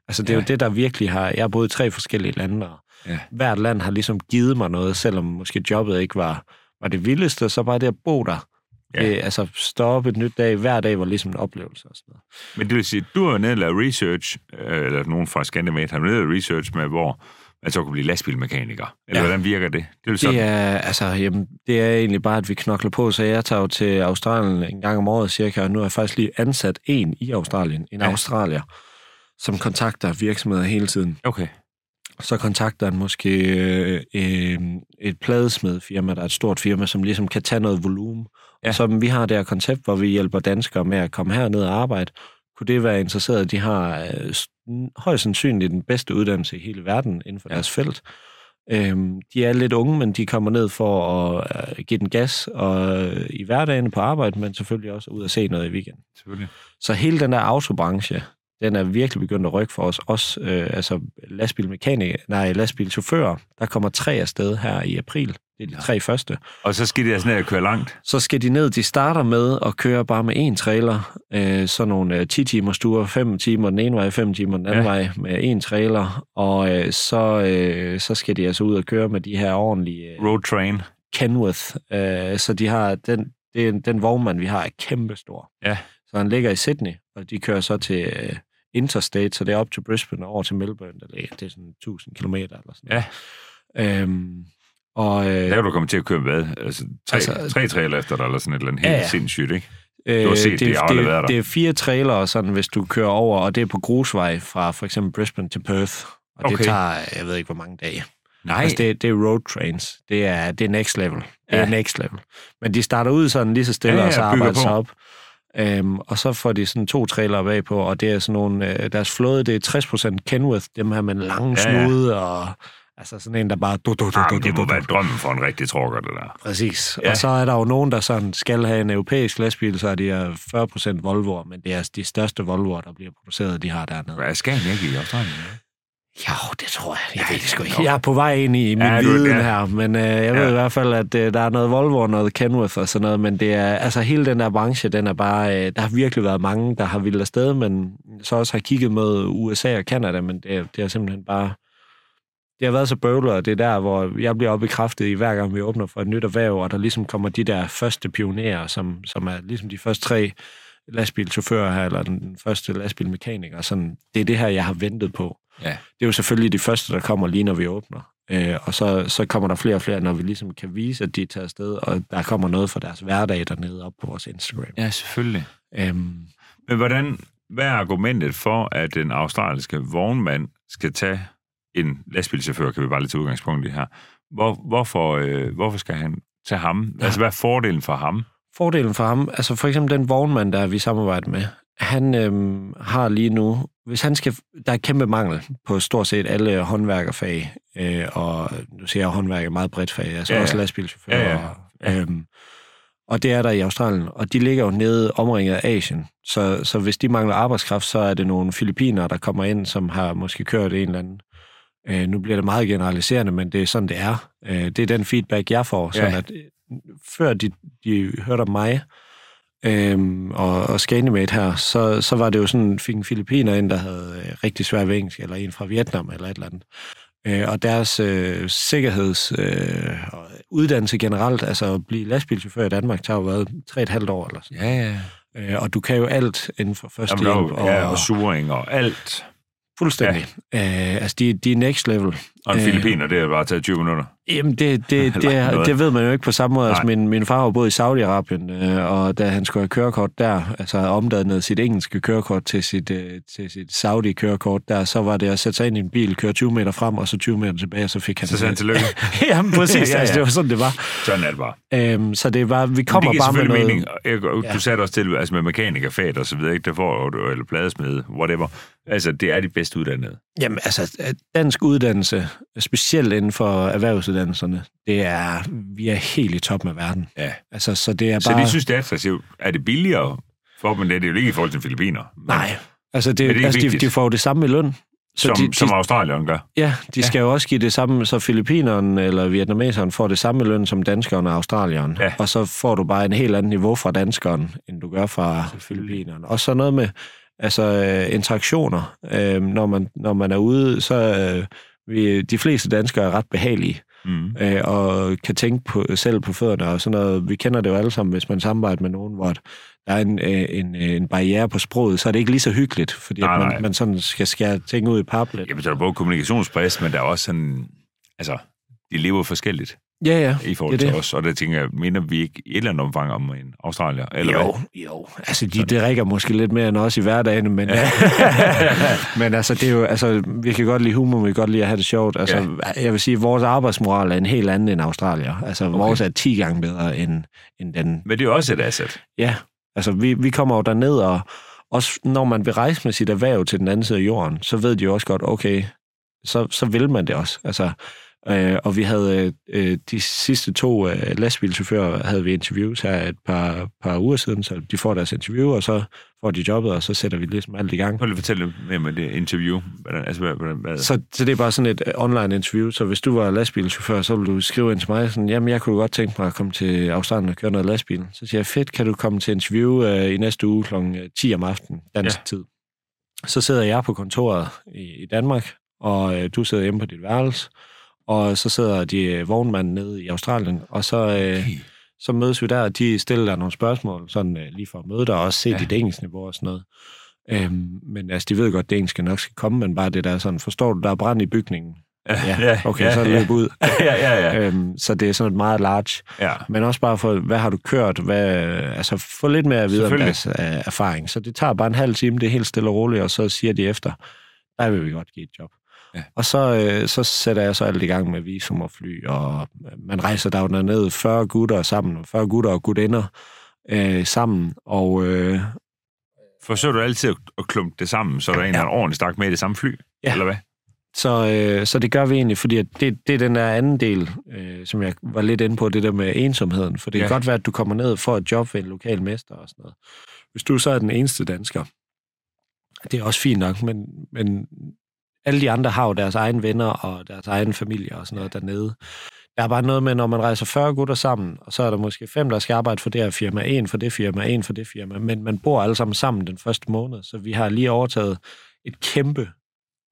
S2: Altså det er
S1: Ja.
S2: jo det, der virkelig har... Jeg har boet i tre forskellige lande, og
S1: Ja.
S2: hvert land har ligesom givet mig noget, selvom måske jobbet ikke var, var det vildeste, så bare det at bo der.
S1: Ja.
S2: Det, altså stå op et nyt dag, hver dag var ligesom en oplevelse og sådan noget.
S1: Men det vil sige, du har nede og lavet research, øh, eller nogen fra Scandimate har nede lavet research med, hvor man så kunne blive lastbilmekaniker. Eller
S2: Ja.
S1: hvordan virker det? Det vil sådan,
S2: Det er, altså, jamen, det er egentlig bare, at vi knokler på, så jeg tager jo til Australien en gang om året cirka, og nu har jeg faktisk lige ansat en i Australien, en
S1: ja.
S2: australier, som kontakter virksomheder hele tiden.
S1: Okay.
S2: Så kontakter han måske øh, øh, et pladesmedfirma, der er et stort firma, som ligesom kan tage noget volumen.
S1: Ja.
S2: Som vi har det her koncept, hvor vi hjælper danskere med at komme herned og arbejde. Kunne det være interesseret? De har øh, højst sandsynligt den bedste uddannelse i hele verden inden for
S1: ja.
S2: deres felt. Øhm, de er lidt unge, men de kommer ned for at øh, give den gas og, øh, i hverdagen på arbejde, men selvfølgelig også ud og se noget i weekenden.
S1: Selvfølgelig.
S2: Så hele den der autobranche, den er virkelig begyndt at rykke for os. Også øh, altså lastbilmekanikere, nej, lastbilchauffører. Der kommer tre afsted her i april. Det er de
S1: Ja.
S2: tre første.
S1: Og så skal de altså ned og køre langt.
S2: Så skal de ned, de starter med at køre bare med én trailer. Øh, sådan nogle øh, 10 timer stuer, 5 timer den ene vej, 5 timer den anden
S1: Ja.
S2: ja. vej med én trailer. Og øh, så, øh, så skal de altså ud og køre med de her ordentlige øh,
S1: Road train.
S2: Kenworth. Øh, så de har den, den, den vognmand, vi har, er kæmpestor.
S1: Ja.
S2: Så han ligger i Sydney, og de kører så til øh, Interstate, så det er op til Brisbane og over til Melbourne, der ligger. Det er sådan 1000 kilometer eller sådan
S1: Ja.
S2: Øhm, og, øh,
S1: Der er du kommet til at køre hvad? Altså tre, altså, tre trailer efter dig, eller sådan et eller andet helt
S2: Ja,
S1: ja,
S2: ja.
S1: sindssygt, ikke?
S2: øh,
S1: du har set det, aldrig været der.
S2: det er fire trailere, sådan, hvis du kører over, og det er på grusvej fra for eksempel Brisbane til Perth. Og
S1: Okay.
S2: det tager, jeg ved ikke, hvor mange dage.
S1: Nej.
S2: Altså, det, det er road trains. Det er, det er next level. Det er
S1: Ja.
S2: next level. Men de starter ud sådan lige så stille,
S1: Ja, ja,
S2: og så arbejder sig op. Øhm, og så får de sådan to trailere bagpå, og det er sådan nogle, øh, deres flåde, det er 60% Kenworth, dem her med en lang
S1: Ja, ja.
S2: snude, og altså sådan en, der bare... Du, du, du,
S1: Ah,
S2: du,
S1: men det må være drømmen for en rigtig trucker, det der.
S2: Præcis.
S1: Ja.
S2: Og så er der jo nogen, der sådan skal have en europæisk lastbil, så er de er 40% Volvoer, men det er de største Volvoer, der bliver produceret, de har dernede.
S1: Er Scania ikke i Australien?
S2: Jo, det tror jeg. Jeg
S1: Ja,
S2: ved det sgu ikke. Jeg er på vej ind i min
S1: Ja,
S2: ja, viden
S1: ja.
S2: her, men øh, jeg ved
S1: Ja.
S2: i hvert fald, at øh, der er noget Volvo og noget Kenworth og sådan noget, men det er, altså hele den der branche, den er bare, øh, der har virkelig været mange, der har vildt afsted, men så også har kigget mod USA og Kanada, men det, er- det er simpelthen bare, det har været så bøvlet, og det er der, hvor jeg bliver opbekræftet i hver gang, vi åbner for et nyt erhverv, og der ligesom kommer de der første pionerer, som, som er ligesom de første tre lastbilchauffører her, eller den første lastbilmekaniker. Sådan, det er det her, jeg har ventet på
S1: Ja.
S2: det er jo selvfølgelig de første, der kommer lige når vi åbner. Øh, og så, så kommer der flere og flere, når vi ligesom kan vise, at de er taget afsted, og der kommer noget fra deres hverdag dernede op på vores Instagram.
S1: Ja, selvfølgelig.
S2: Øhm,
S1: Men hvordan, hvad er argumentet for, at den australske vognmand skal tage en lastbilchauffør, kan vi bare lige tage udgangspunkt i her. Hvor, hvorfor, øh, hvorfor skal han tage ham? Ja. Altså, hvad er fordelen for ham?
S2: fordelen for ham, altså for eksempel den vognmand, der vi samarbejder med, han øhm, har lige nu, hvis han skal, der er kæmpe mangel på stort set alle håndværkerfag, øh, og nu siger jeg håndværker meget bredt fag, altså
S1: Ja,
S2: ja,
S1: ja.
S2: også lastbilchauffører.
S1: Ja, ja. Ja.
S2: Øhm, og det er der i Australien, og de ligger jo nede omringet af Asien. Så, så hvis de mangler arbejdskraft, så er det nogle filipiner, der kommer ind, som har måske kørt en eller anden. Øh, nu bliver det meget generaliserende, men det er sådan, det er. Øh, det er den feedback, jeg får. Sådan
S1: Ja.
S2: at, øh, før de, de hørte om mig, øhm, og, og Scanimate her, så, så var det jo sådan, fik en filipiner ind, der havde øh, rigtig svært ved engelsk, eller en fra Vietnam, eller et eller andet. Øh, og deres øh, sikkerheds øh, og uddannelse generelt, altså at blive lastbilchauffør i Danmark, tager jo været tre et halvt år eller sådan.
S1: Ja, ja.
S2: Øh, og du kan jo alt inden for første
S1: Jamen,
S2: hjælp. Og,
S1: ja, og suring og alt.
S2: fuldstændig. Ja. Øh, altså, de, de er next level.
S1: Og en
S2: Øh,
S1: filipiner, det er bare taget 20 minutter.
S2: Jamen, det, det, det, det ved man jo ikke på samme måde. Altså, min, min far var boet i Saudi-Arabien, øh, og da han skulle have kørekort der, altså omdannet sit engelske kørekort til sit, øh, til sit Saudi-kørekort der, så var det at sætte sig ind i en bil, køre 20 meter frem, og så 20 meter tilbage, og så fik han...
S1: Så sagde han tillykke.
S2: Jamen, præcis.
S1: Ja,
S2: ja. Altså, det var sådan, det var.
S1: Sådan er det bare.
S2: Øhm, så det var, vi kommer
S1: det
S2: bare med noget...
S1: mening. Jeg, du
S2: Ja.
S1: sagde også til, altså med mekanikerfag og så videre, ikke? Der får du, eller pladesmed, whatever. Altså, det er de bedst uddannede.
S2: Jamen, altså, dansk uddannelse, specielt inden for erhvervsuddannelse, uddannelserne. Det er, vi er helt i top med verden.
S1: Ja.
S2: Altså, så det er
S1: Så
S2: bare...
S1: de synes, det er attraktivt. Er det billigere for dem, det er det jo ikke i forhold til Filippiner. Men,
S2: Nej, altså, det,
S1: Men det er
S2: altså de,
S1: vigtigt.
S2: de får jo det samme i løn. Så
S1: Som,
S2: de, de,
S1: som Australien gør.
S2: ja, de skal jo også give det samme, så filippineren eller vietnameseren får det samme løn som danskeren og australieren.
S1: Ja.
S2: Og så får du bare en helt anden niveau fra danskeren, end du gør fra filippineren. Og så noget med altså, øh, interaktioner. Øh, når, man, når man er ude, så øh, vi, de fleste danskere er ret behagelige.
S1: Mm.
S2: øh, og kan tænke på, selv på fødderne og sådan noget. Vi kender det jo alle sammen, hvis man samarbejder med nogen, hvor der er en, øh, en, øh, en barriere på sproget, så er det ikke lige så hyggeligt, fordi
S1: Nej,
S2: at
S1: nej.
S2: man, man sådan skal skære ting ud i paplet.
S1: Jamen, der er både kommunikationspress, men der er også sådan... Altså, de lever forskelligt
S2: Ja, ja.
S1: i forhold
S2: det
S1: til
S2: det.
S1: os, og det tænker jeg, minder vi ikke et eller andet omfang om en Australier, eller
S2: jo,
S1: hvad?
S2: jo. Altså, de drikker måske lidt mere end os i hverdagen, men, men altså, det er jo, altså, vi kan godt lide humor, vi kan godt lide at have det sjovt. Altså, ja. jeg vil sige, at vores arbejdsmoral er en helt anden end Australier. Altså, okay. vores er 10 gange bedre end, end den,
S1: Men det er jo også et asset.
S2: Ja, altså vi, vi kommer jo derned, og også når man vil rejse med sit erhverv til den anden side af jorden, så ved de jo også godt, okay, så, så vil man det også. Altså, øh, og vi havde øh, de sidste to øh, lastbilchauffører, havde vi interviews her et par, par uger siden, så de får deres interview, og så får de jobbet, og så sætter vi ligesom alt i gang.
S1: Prøv lige at fortælle mere med det interview. Hvordan, altså, hvad, hvordan, hvad,
S2: Så, så det er bare sådan et øh, online interview, så hvis du var lastbilchauffør, så ville du skrive ind til mig sådan, jamen jeg kunne godt tænke mig at komme til Australien og køre noget lastbil. Så siger jeg, fedt, kan du komme til interview øh, i næste uge kl. 10 om aftenen, dansk
S1: ja.
S2: tid. Så sidder jeg på kontoret i, i Danmark, og øh, du sidder hjemme på dit værelse, og så sidder de øh, vognmanden nede i Australien, og så, øh,
S1: Okay.
S2: så mødes vi der, og de stiller dig nogle spørgsmål, sådan øh, lige for at møde dig, og også se
S1: Ja.
S2: ja. dit engelskniveau og sådan noget. Øhm, men altså, de ved godt, at det engelske nok skal komme, men bare det der sådan, forstår du, der er brand i bygningen? Ja, okay, ja, så
S1: ja.
S2: løb ud.
S1: ja, ja, ja.
S2: Øhm, så det er sådan et meget large.
S1: ja.
S2: Men også bare for, hvad har du kørt? Hvad, altså, få lidt mere at vide om deres øh, erfaring. Så det tager bare en halv time, det er helt stille og roligt, og så siger de efter, der vil vi godt give et job.
S1: Ja.
S2: Og så, øh, så sætter jeg så alt i gang med visum og fly, og øh, man rejser der ned 40 gutter sammen, 40 gutter og gutinder øh, sammen, og øh,
S1: Forsøger du altid at, at klumpe det sammen, så der er en,
S2: Ja.
S1: der er ordentlig stak med i det samme fly?
S2: Ja.
S1: Eller hvad?
S2: Så, øh, så det gør vi egentlig, fordi at det, det er den der anden del, øh, som jeg var lidt inde på, det der med ensomheden. For det kan
S1: Ja.
S2: godt være, at du kommer ned for et job ved en lokal mester og sådan noget. Hvis du så er den eneste dansker, det er også fint nok, men, men alle de andre har jo deres egne venner og deres egen familie og sådan noget dernede. Der er bare noget med, når man rejser 40 gutter sammen, og så er der måske fem, der skal arbejde for det her firma, en for det firma, en for det firma, men man bor alle sammen sammen den første måned, så vi har lige overtaget et kæmpe,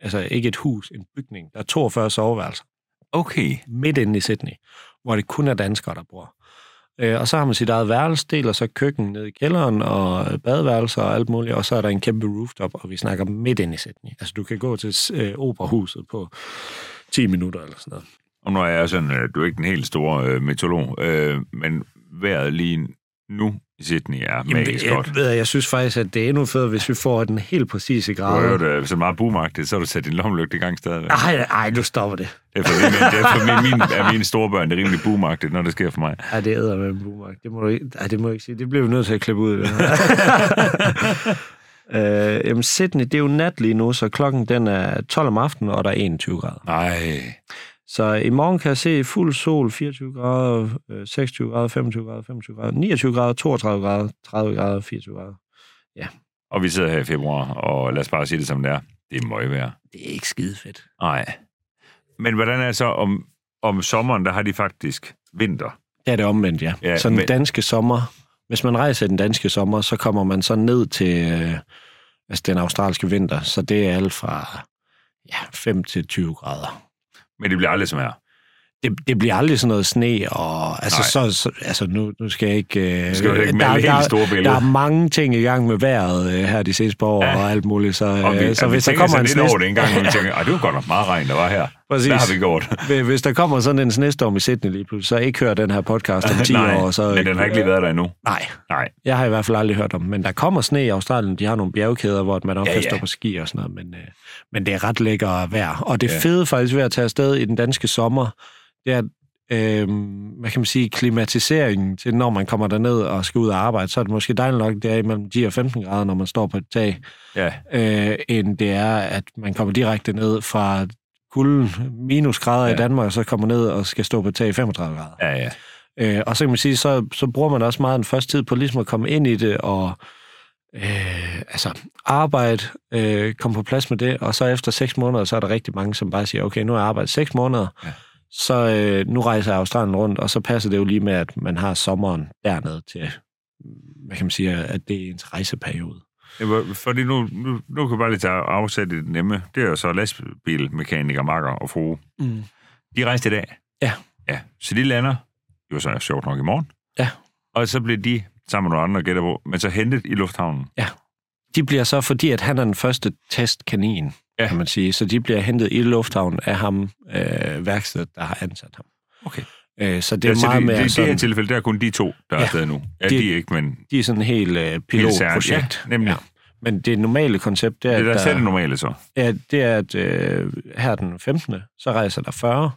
S2: altså ikke et hus, en bygning, der er 42 soveværelser,
S1: Okay.
S2: midt inde i Sydney, hvor det kun er danskere, der bor. Øh, Og så har man sit eget værelse, deler så køkken ned i kælderen, og badeværelser og alt muligt, og så er der en kæmpe rooftop, og vi snakker midt ind i Sydney. Altså, du kan gå til øh, operahuset på 10 minutter eller sådan noget.
S1: Og nu er jeg sådan, øh, du er ikke den helt store øh, meteorolog, øh, men vejret lige nu Sydney er magisk
S2: jeg,
S1: godt.
S2: ved, jeg, jeg synes faktisk, at det er endnu federe, hvis vi får den helt præcise
S1: Du
S2: grad.
S1: hørt øh, så meget boomagtigt, så har du sat din lommelygte i gang stadigvæk.
S2: Ej, ej, nu stopper det.
S1: Det er for, min, det er for min, min, af mine store børn, det er rimelig boomagtigt, når det sker for mig.
S2: Ja, det æder med en boomerang. Det må du ikke, ej, det må du ikke sige. Det bliver vi nødt til at klippe ud. Det øh, jamen, Sydney, det er jo nat lige nu, så klokken den er 12 om aftenen, og der er 21 grader.
S1: Nej.
S2: Så i morgen kan jeg se fuld sol, 24 grader, øh, 26 grader, 25 grader, 25 grader, 29 grader, 32 grader, 30 grader, 24 grader.
S1: Og vi sidder her i februar, og lad os bare sige det som det er. Det er møgvejr.
S2: Det er ikke skide fedt.
S1: Nej. Men hvordan er det så om, om sommeren, der har de faktisk vinter?
S2: Det er det omvendt, ja.
S1: Ja,
S2: ja så den
S1: men-
S2: danske sommer, hvis man rejser i den danske sommer, så kommer man så ned til øh, altså den australske vinter, så det er alt fra ja, 5 til 20 grader.
S1: Men det bliver aldrig som her.
S2: Det, det bliver aldrig sådan noget sne, og altså,
S1: Nej.
S2: så, så, altså nu, nu skal jeg ikke... Øh,
S1: skal ikke
S2: der,
S1: helt
S2: der,
S1: store billede.
S2: der er mange ting i gang med vejret øh, her de seneste par år,
S1: Ja.
S2: og alt muligt, så,
S1: Og vi,
S2: øh, så
S1: og vi
S2: hvis der kommer en sne,
S1: over det en gang, hvor vi tænker, "Ej, det var godt nok meget regn, der var her.
S2: Præcis.
S1: Hvad har vi gjort?
S2: hvis der kommer sådan en snestorm i Sydney lige pludselig, så ikke hør den her podcast om 10
S1: Nej,
S2: år. Så,
S1: men den har ikke lige været der endnu.
S2: Nej,
S1: Nej.
S2: Jeg har i hvert fald aldrig hørt om, men der kommer sne i Australien. De har nogle bjergkæder, hvor man også
S1: Ja,
S2: kan
S1: ja.
S2: stå på ski og sådan noget, men, øh, men det er ret lækker vejr. Og det
S1: Ja.
S2: fede faktisk ved at tage afsted i den danske sommer, det er, øh, hvad kan man sige, klimatiseringen til, når man kommer derned og skal ud og arbejde, så er det måske dejligt nok, det er imellem 10 og 15 grader, når man står på et tag,
S1: Ja.
S2: øh, end det er, at man kommer direkte ned fra kulden, minusgrader ja. I Danmark, og så kommer ned og skal stå på tag i 35 grader.
S1: Ja, ja.
S2: Øh, og så kan man sige, så, så bruger man også meget den første tid på ligesom at komme ind i det, og øh, altså arbejde, øh, komme på plads med det, og så efter seks måneder, så er der rigtig mange, som bare siger, okay, nu har jeg arbejdet seks måneder,
S1: Ja.
S2: så øh, nu rejser jeg Australien rundt, og så passer det jo lige med, at man har sommeren dernede til, hvad kan man sige, at det er ens rejseperiode.
S1: Fordi nu, nu, nu kan jeg bare lige tage afsæt i det nemme. Det er jo så lastbilmekaniker, makker og frue.
S2: Mm.
S1: De rejste i dag.
S2: Ja.
S1: Ja, så de lander, jo så sjovt nok i morgen.
S2: Ja.
S1: Og så bliver de, sammen med nogle andre gætter på, men så hentet i lufthavnen.
S2: De bliver så, fordi at han er den første testkanin,
S1: Ja.
S2: ja. kan man sige, så de bliver hentet i lufthavnen af ham, øh, værkstedet, der har ansat ham.
S1: Okay.
S2: Øh, så det
S1: Det
S2: er
S1: er ja,
S2: meget
S1: det,
S2: mere
S1: det, det,
S2: sådan,
S1: her tilfælde, der er kun de to, der er
S2: Ja.
S1: afsted nu. Ja,
S2: De-
S1: de, er ikke, men
S2: de er sådan en helt øh, pilotprojekt.
S1: Ja, nemlig. Ja.
S2: Men det normale koncept, det er,
S1: det er der det normale så.
S2: ja, det er, at øh, her den 15. så rejser der 40.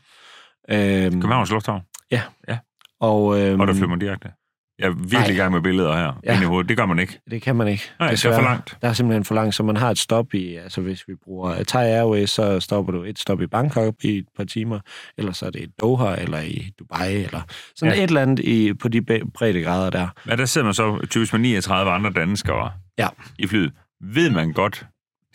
S2: Øh,
S1: Københavns Lufthavn,
S2: og, øh,
S1: og der flyver man direkte. Jeg er virkelig i gang med billeder her.
S2: Ja.
S1: Ind i hovedet. Det gør man ikke.
S2: det kan man ikke.
S1: Nej, det er for langt.
S2: Der er simpelthen for langt, så man har et stop i, altså hvis vi bruger Thai Airways, så stopper du et stop i Bangkok i et par timer, eller så er det i Doha, eller i Dubai, eller sådan
S1: Ja.
S2: et eller andet i, på de breddegrader der.
S1: Ja, der sidder man så typisk med 39 andre danskere
S2: Ja.
S1: i flyet. Ved man godt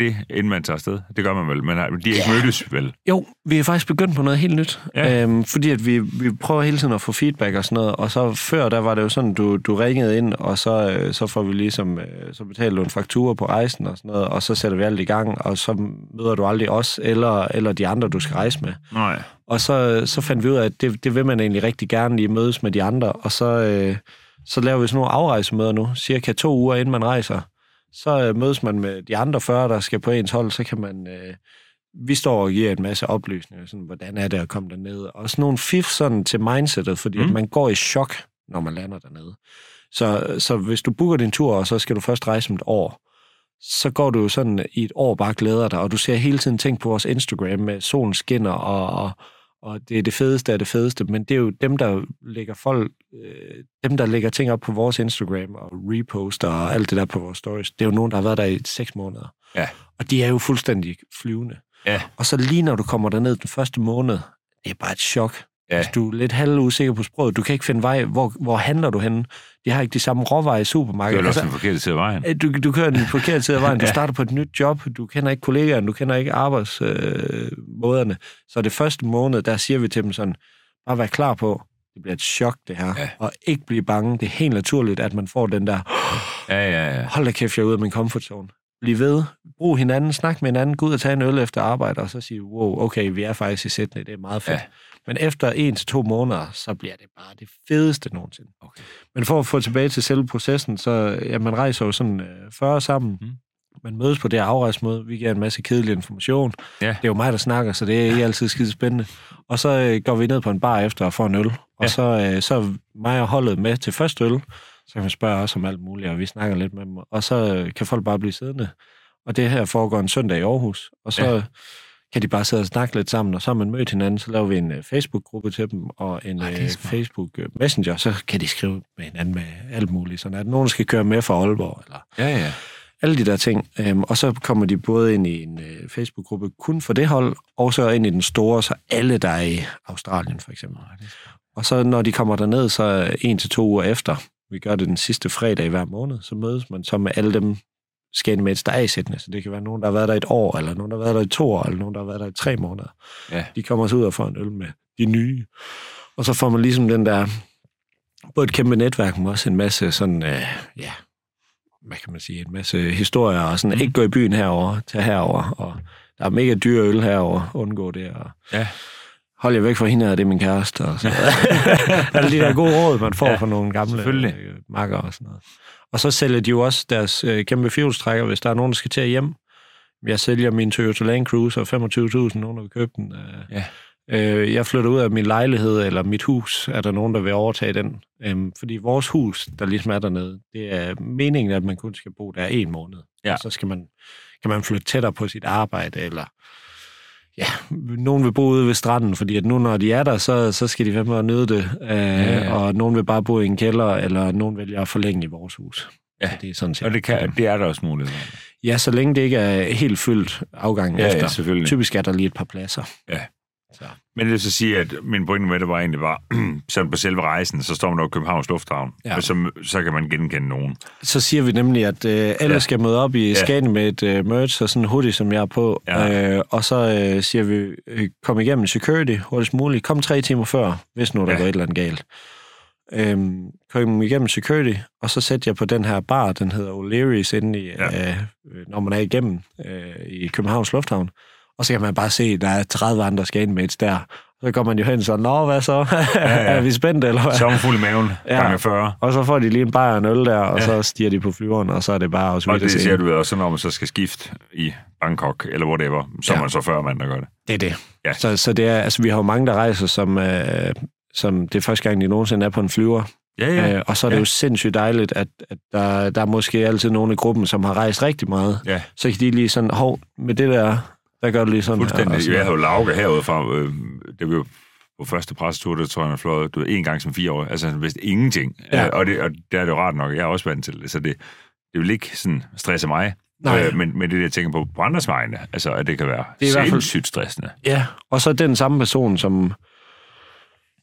S1: det, inden man tager afsted? Det gør man vel, men de er ikke
S2: Ja.
S1: mødtes vel?
S2: Jo, vi er faktisk begyndt på noget helt nyt.
S1: Ja.
S2: Øhm, fordi at vi, vi prøver hele tiden at få feedback og sådan noget. Og så før, der var det jo sådan, du, du ringede ind, og så, øh, så får vi ligesom, øh, så betaler du en faktura på rejsen og sådan noget, og så sætter vi alt i gang, og så møder du aldrig os eller, eller de andre, du skal rejse med.
S1: Nej.
S2: Og så, så fandt vi ud af, at det, det vil man egentlig rigtig gerne lige mødes med de andre, og så, øh, så laver vi sådan nogle afrejsemøder nu, cirka to uger inden man rejser. Så øh, mødes man med de andre 40, der skal på ens hold, så kan man... Øh, vi står og giver en masse oplysninger, sådan, hvordan er det at komme derned, og sådan nogle fif sådan til mindsetet, fordi mm. At man går i chok, når man lander dernede. Så, så hvis du booker din tur, og så skal du først rejse om et år, så går du jo sådan i et år bare glæder dig, og du ser hele tiden ting på vores Instagram med solen skinner, og, og, og det er det fedeste af det fedeste, men det er jo dem, der lægger folk, øh, dem, der lægger ting op på vores Instagram, og reposter og alt det der på vores stories, det er jo nogen, der har været der i seks måneder.
S1: Ja.
S2: Og de er jo fuldstændig flyvende.
S1: Ja.
S2: Og så lige når du kommer derned den første måned, det er bare et chok.
S1: Ja.
S2: Hvis du er lidt halv usikker på sproget, du kan ikke finde vej, hvor, hvor handler du henne? De har ikke de samme råvarer i
S1: Det
S2: supermarkedet.
S1: er jo også den forkerte side af vejen.
S2: Øh, Du, du kører den forkerte side af vejen. Du starter på et nyt job. Du kender ikke kollegaerne. Du kender ikke arbejdsmåderne. Øh, så det første måned, der siger vi til dem sådan, bare vær klar på, det bliver et chok, det her.
S1: Ja.
S2: Og ikke blive bange. Det er helt naturligt, at man får den der,
S1: Ja, ja, ja.
S2: hold da kæft, jeg er ude af min comfort zone. Bliv ved. Brug hinanden. Snak med hinanden. Gå ud og tage en øl efter arbejde, og så sige, wow, okay, vi er faktisk i Sydney. Det er meget fedt.
S1: Ja.
S2: Men efter en til to måneder, så bliver det bare det fedeste nogensinde.
S1: Okay.
S2: Men for at få tilbage til selve processen, så ja, man rejser jo sådan øh, 40 sammen.
S1: Mm.
S2: Man mødes på det afrejsmøde. Vi giver en masse kedelig information.
S1: Ja.
S2: Det er jo mig, der snakker, så det er ikke altid skide spændende. Og så øh, går vi ned på en bar efter og får en øl. Og
S1: Ja.
S2: så, øh, så er mig og holdet med til første øl. Så kan man spørge os om alt muligt, og vi snakker lidt med dem. Og så øh, kan folk bare blive siddende. Og det her foregår en søndag i Aarhus. Og så
S1: Ja.
S2: kan de bare sidde og snakke lidt sammen, og så har man mødt hinanden, så laver vi en øh, Facebook-gruppe til dem, og en
S1: Ej,
S2: øh. Facebook Messenger, så kan de skrive med hinanden med alt muligt. Sådan at nogen skal køre med fra Aalborg, eller
S1: Ja, ja.
S2: alle de der ting. Øhm, og så kommer de både ind i en øh, Facebook-gruppe kun for det hold, og så ind i den store, så alle, der er i Australien for eksempel. Og så når de kommer derned, så en til to uger efter, vi gør det den sidste fredag i hver måned, så mødes man så med alle dem skandemates, der er i Sydney. Så det kan være nogen, der har været der et år, eller nogen, der har været der i to år, eller nogen, der har været der i tre måneder.
S1: Ja.
S2: De kommer så ud og får en øl med de nye. Og så får man ligesom den der, både et kæmpe netværk, men også en masse sådan, øh, ja, hvad kan man sige, en masse historier, og sådan,
S1: Mm.
S2: ikke gå i byen herover, tage herover, og der er mega dyre øl herover, undgå det, og
S1: Ja.
S2: Hold jer væk fra hende, og det er min kæreste, og sådan noget. Alle de der gode råd, man får
S1: Ja,
S2: fra nogle gamle øh, makker og sådan noget. Og så sælger de jo også deres øh, kæmpe fjolstrækker, hvis der er nogen, der skal til hjem. Jeg sælger min Toyota Land Cruiser, 25.000, nogen der vil købe den. Øh,
S1: Ja.
S2: Øh, jeg flytter ud af min lejlighed eller mit hus, er der nogen, der vil overtage den. Øhm, fordi vores hus, der ligesom er dernede, det er meningen, at man kun skal bo der en måned.
S1: Ja.
S2: Og så skal man, kan man flytte tættere på sit arbejde, eller ja, nogen vil bo ude ved stranden, fordi at nu når de er der, så, så skal de fandme at nyde det. Øh,
S1: Ja, ja.
S2: Og nogen vil bare bo i en kælder, eller nogen vælger at forlænge i vores hus. Ja. Så det er sådan set.
S1: Og det, kan, det er der også mulighed.
S2: Ja, så længe det ikke er helt fyldt afgangen
S1: Ja, ja,
S2: efter.
S1: selvfølgelig.
S2: Typisk er der lige et par pladser.
S1: Ja.
S2: Så.
S1: Men det vil så sige, at min pointe med det var egentlig var, sådan på selve rejsen, så står man over Københavns Lufthavn,
S2: Ja.
S1: og så, så kan man genkende nogen.
S2: Så siger vi nemlig, at øh, alle ja. Skal møde op i
S1: Ja.
S2: Skagen med et øh, merch og sådan en hoodie, som jeg er på.
S1: Ja.
S2: Øh, og så øh, siger vi, øh, kom igennem security hurtigst muligt. Kom tre timer før, hvis nu der ja. Går et eller andet galt. Øhm, kom igennem security, og så sætter jeg på den her bar, den hedder O'Leary's, inde i, ja.
S1: Ja.
S2: øh, når man er igennem øh, i Københavns Lufthavn. Og så kan man bare se, at der er 30 andre Skagenmates der. Så går man jo hen så, nå, hvad så? Ja,
S1: ja.
S2: er vi spændte, eller hvad?
S1: Så man fuld i maven,
S2: Ja.
S1: gange 40.
S2: Og så får de lige en bajer og en øl der, og
S1: Ja.
S2: så stiger de på flyveren, og så er det bare også
S1: Og det
S2: se.
S1: ser du også, når man så skal skifte i Bangkok, eller whatever, så er
S2: Ja.
S1: man så 40 mand, der gør det.
S2: Det er det.
S1: Ja.
S2: Så, så det er, altså, vi har jo mange, der rejser, som, øh, som det er første gang, de nogensinde er på en flyver.
S1: Ja,
S2: Ja. Øh, og så er det
S1: Ja.
S2: jo sindssygt dejligt, at, at der, der er måske altid nogen i gruppen, som har rejst rigtig meget.
S1: Ja.
S2: Så kan de lige sådan, hov, med det der, der gør det lige sådan her.
S1: Fuldstændig.
S2: sådan
S1: Jeg havde
S2: her.
S1: jo Lauke herude fra, øh, det var jo på første pressetur, der tror jeg, han fløjet, du ved, en gang som fire år. Altså, han vidste ingenting.
S2: Ja.
S1: Øh, og, det, og det er det jo rart nok. Jeg er også vant til det. Så det, det vil ikke sådan stresse mig.
S2: Nej.
S1: Øh, men, men det, jeg tænker på på andres vegne, altså, at det kan være
S2: Det er
S1: sindssygt stressende.
S2: Ja, og så den samme person, som...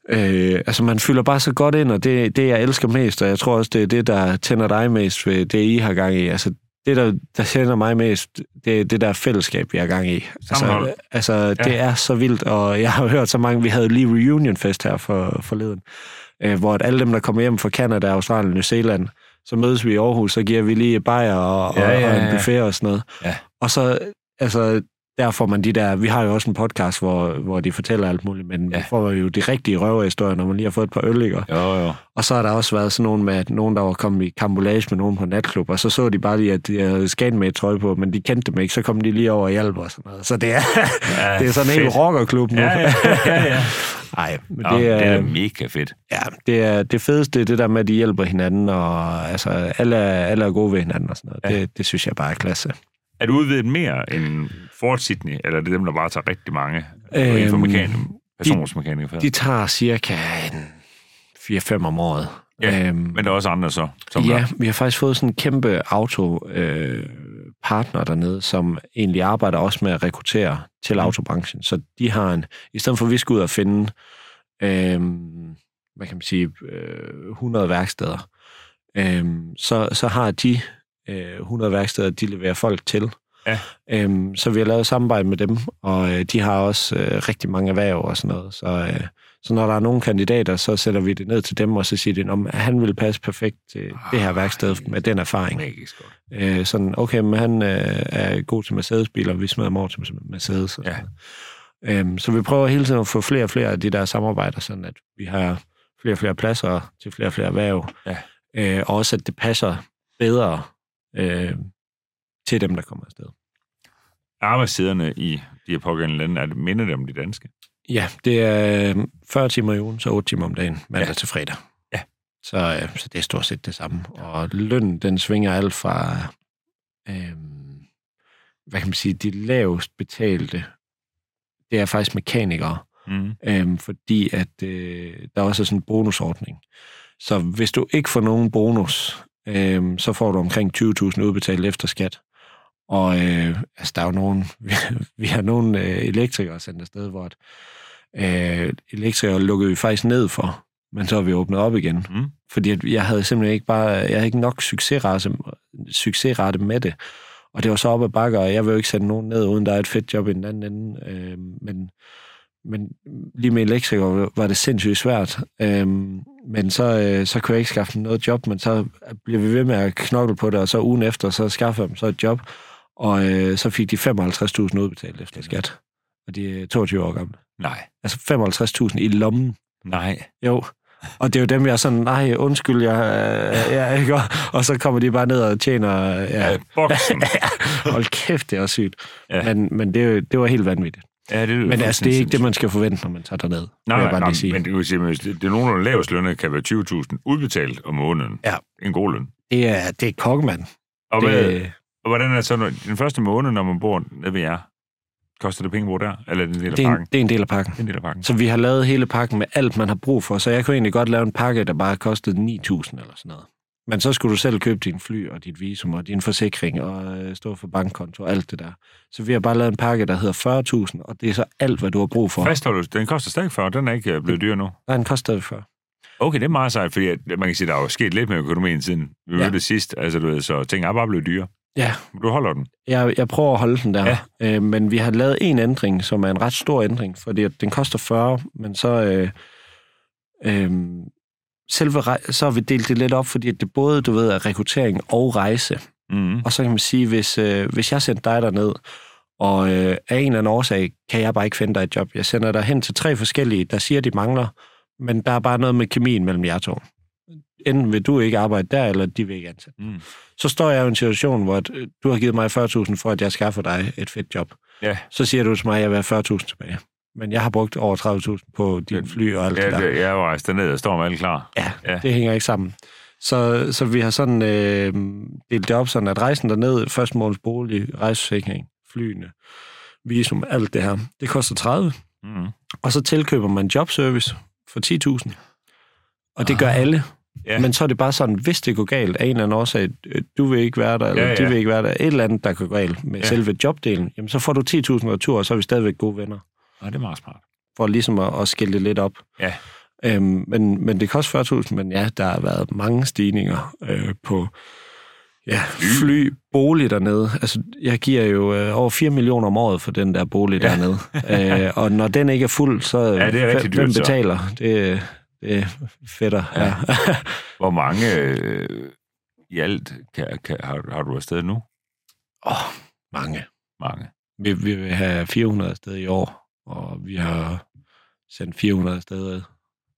S2: Øh, altså, man fylder bare så godt ind, og det, det, jeg elsker mest, og jeg tror også, det er det, der tænder dig mest ved det, I har gang i. Altså, det, der, der tænder mig mest, det er det der fællesskab, vi har gang i.
S1: Sammenhold.
S2: Altså, altså det er så vildt, og jeg har hørt så mange... Vi havde lige reunionfest her for, forleden, øh, hvor at alle dem, der kommer hjem fra Canada, Australien, New Zealand, så mødes vi i Aarhus, så giver vi lige bajer og,
S1: Ja,
S2: og,
S1: ja,
S2: og en
S1: ja.
S2: buffet og sådan noget.
S1: Ja.
S2: Og så, altså, der får man de der... Vi har jo også en podcast, hvor, hvor de fortæller alt muligt, men ja. Får jo de rigtige røverhistorier, når man lige har fået et par øl, ikke?
S1: Jo, jo.
S2: Og så har der også været sådan nogen med, at nogen, der var kommet i kambolage med nogen på natklub, og så så de bare lige, at de havde scan med trøje på, men de kendte dem ikke, så kom de lige over i hjælp og sådan noget. Så det er,
S1: Ja,
S2: det er sådan en hel rockerklub nu.
S1: Ja, ja, ja, ja.
S2: Nej, men
S1: Nå,
S2: det er,
S1: det er mega fedt.
S2: ja, det er det fedeste, det der med, at de hjælper hinanden, og altså, alle, er, alle er gode ved hinanden og sådan noget.
S1: Ja.
S2: Det, det synes jeg bare er klasse.
S1: Er du udvidet mere end Fort Sydney, eller er det dem, der bare tager rigtig mange øhm, inden for mekanik, personsmekanikere?
S2: De tager cirka en 4-5 om året.
S1: Ja,
S2: Øhm,
S1: Men der er også andre så, som
S2: ja,
S1: gør.
S2: vi har faktisk fået sådan en kæmpe auto øh, partner dernede, som egentlig arbejder også med at rekruttere til
S1: Mm.
S2: autobranchen. Så de har en, i stedet for at vi skal ud og finde, øh, hvad kan man sige, øh, 100 værksteder, øh, så, så har de øh, 100 værksteder, de leverer folk til.
S1: Ja.
S2: Øhm, så vi har lavet samarbejde med dem, og øh, de har også øh, rigtig mange erhverv og sådan noget. Så, øh, så når der er nogle kandidater, så sætter vi det ned til dem, og så siger de, at han vil passe perfekt til det her værksted med den erfaring. Øh, sådan, okay, men han øh, er god til Mercedes-biler, vi smider ham over til Mercedes. Og
S1: Ja.
S2: øhm, så vi prøver hele tiden at få flere og flere af de der samarbejder, sådan at vi har flere og flere pladser til flere og flere erhverv.
S1: Ja.
S2: Øh, og også, at det passer bedre øh, til dem, der kommer afsted.
S1: Arbejdstiderne i de her pågældende lande, er det minder det om de danske?
S2: Ja, det er øh, 40 timer i ugen, så 8 timer om dagen, mandag ja. Til fredag.
S1: Ja.
S2: Så, øh, så det er stort set det samme. Og lønnen, den svinger alt fra, øh, hvad kan man sige, de lavest betalte, det er faktisk mekanikere,
S1: Mm.
S2: øh, fordi at øh, der også er sådan en bonusordning. Så hvis du ikke får nogen bonus, øh, så får du omkring 20.000 udbetalt efter skat. Og øh, altså, der er jo nogen, vi, vi har nogle øh, elektrikere sendt afsted, hvor at, øh, elektrikere lukkede vi faktisk ned for, men så har vi åbnet op igen.
S1: Mm.
S2: Fordi at jeg havde simpelthen ikke bare, jeg havde ikke nok succesrate, succesrate med det. Og det var så op ad bakker, og jeg vil jo ikke sende nogen ned, uden der er et fedt job i den anden ende. Øh, men, men lige med elektrikere var det sindssygt svært. Øh, men så, øh, så kunne jeg ikke skaffe noget job, men så blev vi ved med at knokle på det, og så ugen efter, så skaffede jeg dem så et job. Og øh, så fik de 55.000 udbetalt efter skat. Og de er 22 år gamle.
S1: Nej.
S2: Altså 55.000 i lommen.
S1: Nej.
S2: Jo. Og det er jo dem, jeg er sådan, nej, undskyld, jeg, øh, jeg ikke? Og så kommer de bare ned og tjener, ja,
S1: Ja, boksen.
S2: hold kæft, det er også sygt.
S1: Ja.
S2: Men, men det, det var helt vanvittigt.
S1: Ja, det
S2: Men altså, det er ikke det, man skal forvente, når man tager derned.
S1: Nej, nej,
S2: bare
S1: nej
S2: sige.
S1: men det, vil sige, det, det er nogen, der lavest lønnet, kan være 20.000 udbetalt om måneden.
S2: Ja.
S1: En god løn.
S2: Det er, det er kokkemand.
S1: Og, det... hvad, og hvordan er så, den første måned, når man bor nede ved jer, koster det penge bo der? Eller er det en del af
S2: det, er en,
S1: pakken?
S2: det er en del af pakken.
S1: Det er en del af pakken.
S2: Så vi har lavet hele pakken med alt, man har brug for. Så jeg kunne egentlig godt lave en pakke, der bare kostede 9.000 eller sådan noget. Men så skulle du selv købe din fly og dit visum og din forsikring og øh, stå for bankkonto og alt det der. Så vi har bare lavet en pakke, der hedder 40.000, og det er så alt, hvad du har brug for.
S1: Fastholder du, den koster stadig 40, den er ikke øh, blevet dyr nu.
S2: Nej, den koster stadig 40.
S1: Okay, det er meget sejt, fordi man kan sige, der er jo sket lidt med økonomien siden vi
S2: Ja.
S1: mødtes sidst. Altså, du ved, så ting er bare blevet dyre.
S2: Ja,
S1: Du holder den.
S2: jeg, jeg prøver at holde den der.
S1: Ja.
S2: Øh, men vi har lavet en ændring, som er en ret stor ændring, fordi at den koster 40, men så... Øh, øh, selve så har vi delt det lidt op, fordi det både, du ved, er rekruttering og rejse.
S1: Mm.
S2: Og så kan man sige, hvis, øh, hvis jeg sender dig derned, og øh, af en eller anden årsag kan jeg bare ikke finde dig et job. Jeg sender dig hen til tre forskellige, der siger, de mangler, men der er bare noget med kemien mellem jer to. Enten vil du ikke arbejde der, eller de vil ikke ansætte.
S1: Mm.
S2: Så står jeg i en situation, hvor at, øh, du har givet mig 40.000 for, at jeg skaffer dig et fedt job.
S1: Ja,
S2: Så siger du til mig, at jeg vil have 40.000 tilbage. Men jeg har brugt over 30.000 på din fly og alt det
S1: ja
S2: der.
S1: det, jeg er rejst derned og står med alt klar.
S2: Ja,
S1: Ja.
S2: det hænger ikke sammen. Så, så vi har sådan øh, delt det op sådan, at rejsen derned, første måneds bolig, rejseforsikring, flyene, visum, alt det her, det koster 30.
S1: Mm.
S2: Og så tilkøber man jobservice for 10.000. Og det gør
S1: Ah.
S2: alle.
S1: Ja.
S2: Men så er det bare sådan, hvis det går galt af en eller anden årsag, øh, du vil ikke være der, eller
S1: Ja,
S2: de
S1: ja.
S2: vil ikke være der, et eller andet, der går galt med
S1: ja.
S2: selve jobdelen, jamen så får du 10.000 retur, og så er vi stadigvæk gode venner.
S1: Ja, det er meget smart.
S2: For ligesom at, at skille det lidt op.
S1: Ja.
S2: Øhm, men, men det koster 40.000, men ja, der har været mange stigninger øh, på ja, fly, bolig dernede. Altså, jeg giver jo øh, over 4 millioner om året for den der bolig
S1: Ja.
S2: dernede. øh, og når den ikke er fuld, så
S1: Ja, det er rigtig
S2: hvem
S1: dyrt, så.
S2: betaler? Det, det er fedtere.
S1: Ja.
S2: Ja.
S1: Hvor mange øh, i alt kan, kan, har, har du afsted nu?
S2: oh, mange.
S1: Mange.
S2: Vi, vi vil have 400 afsted i år, og vi har sendt 400 afsted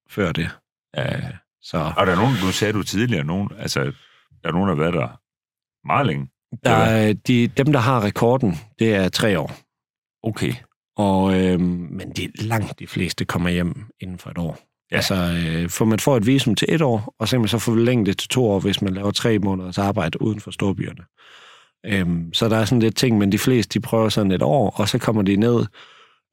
S2: før det.
S1: Ja.
S2: Øh, så
S1: Og der er nogen, du sagde du tidligere, nogen, altså, der er nogen, der har været der meget længe.
S2: der er, de, dem, der har rekorden, det er tre år.
S1: Okay.
S2: Og, øhm, men de, langt de fleste kommer hjem inden for et år.
S1: Ja.
S2: Altså, øh, for man får et visum til et år, og så kan man så forlænge det til to år, hvis man laver tre måneders arbejde uden for storbyerne. Øhm, så der er sådan lidt ting, men de fleste, de prøver sådan et år, og så kommer de ned,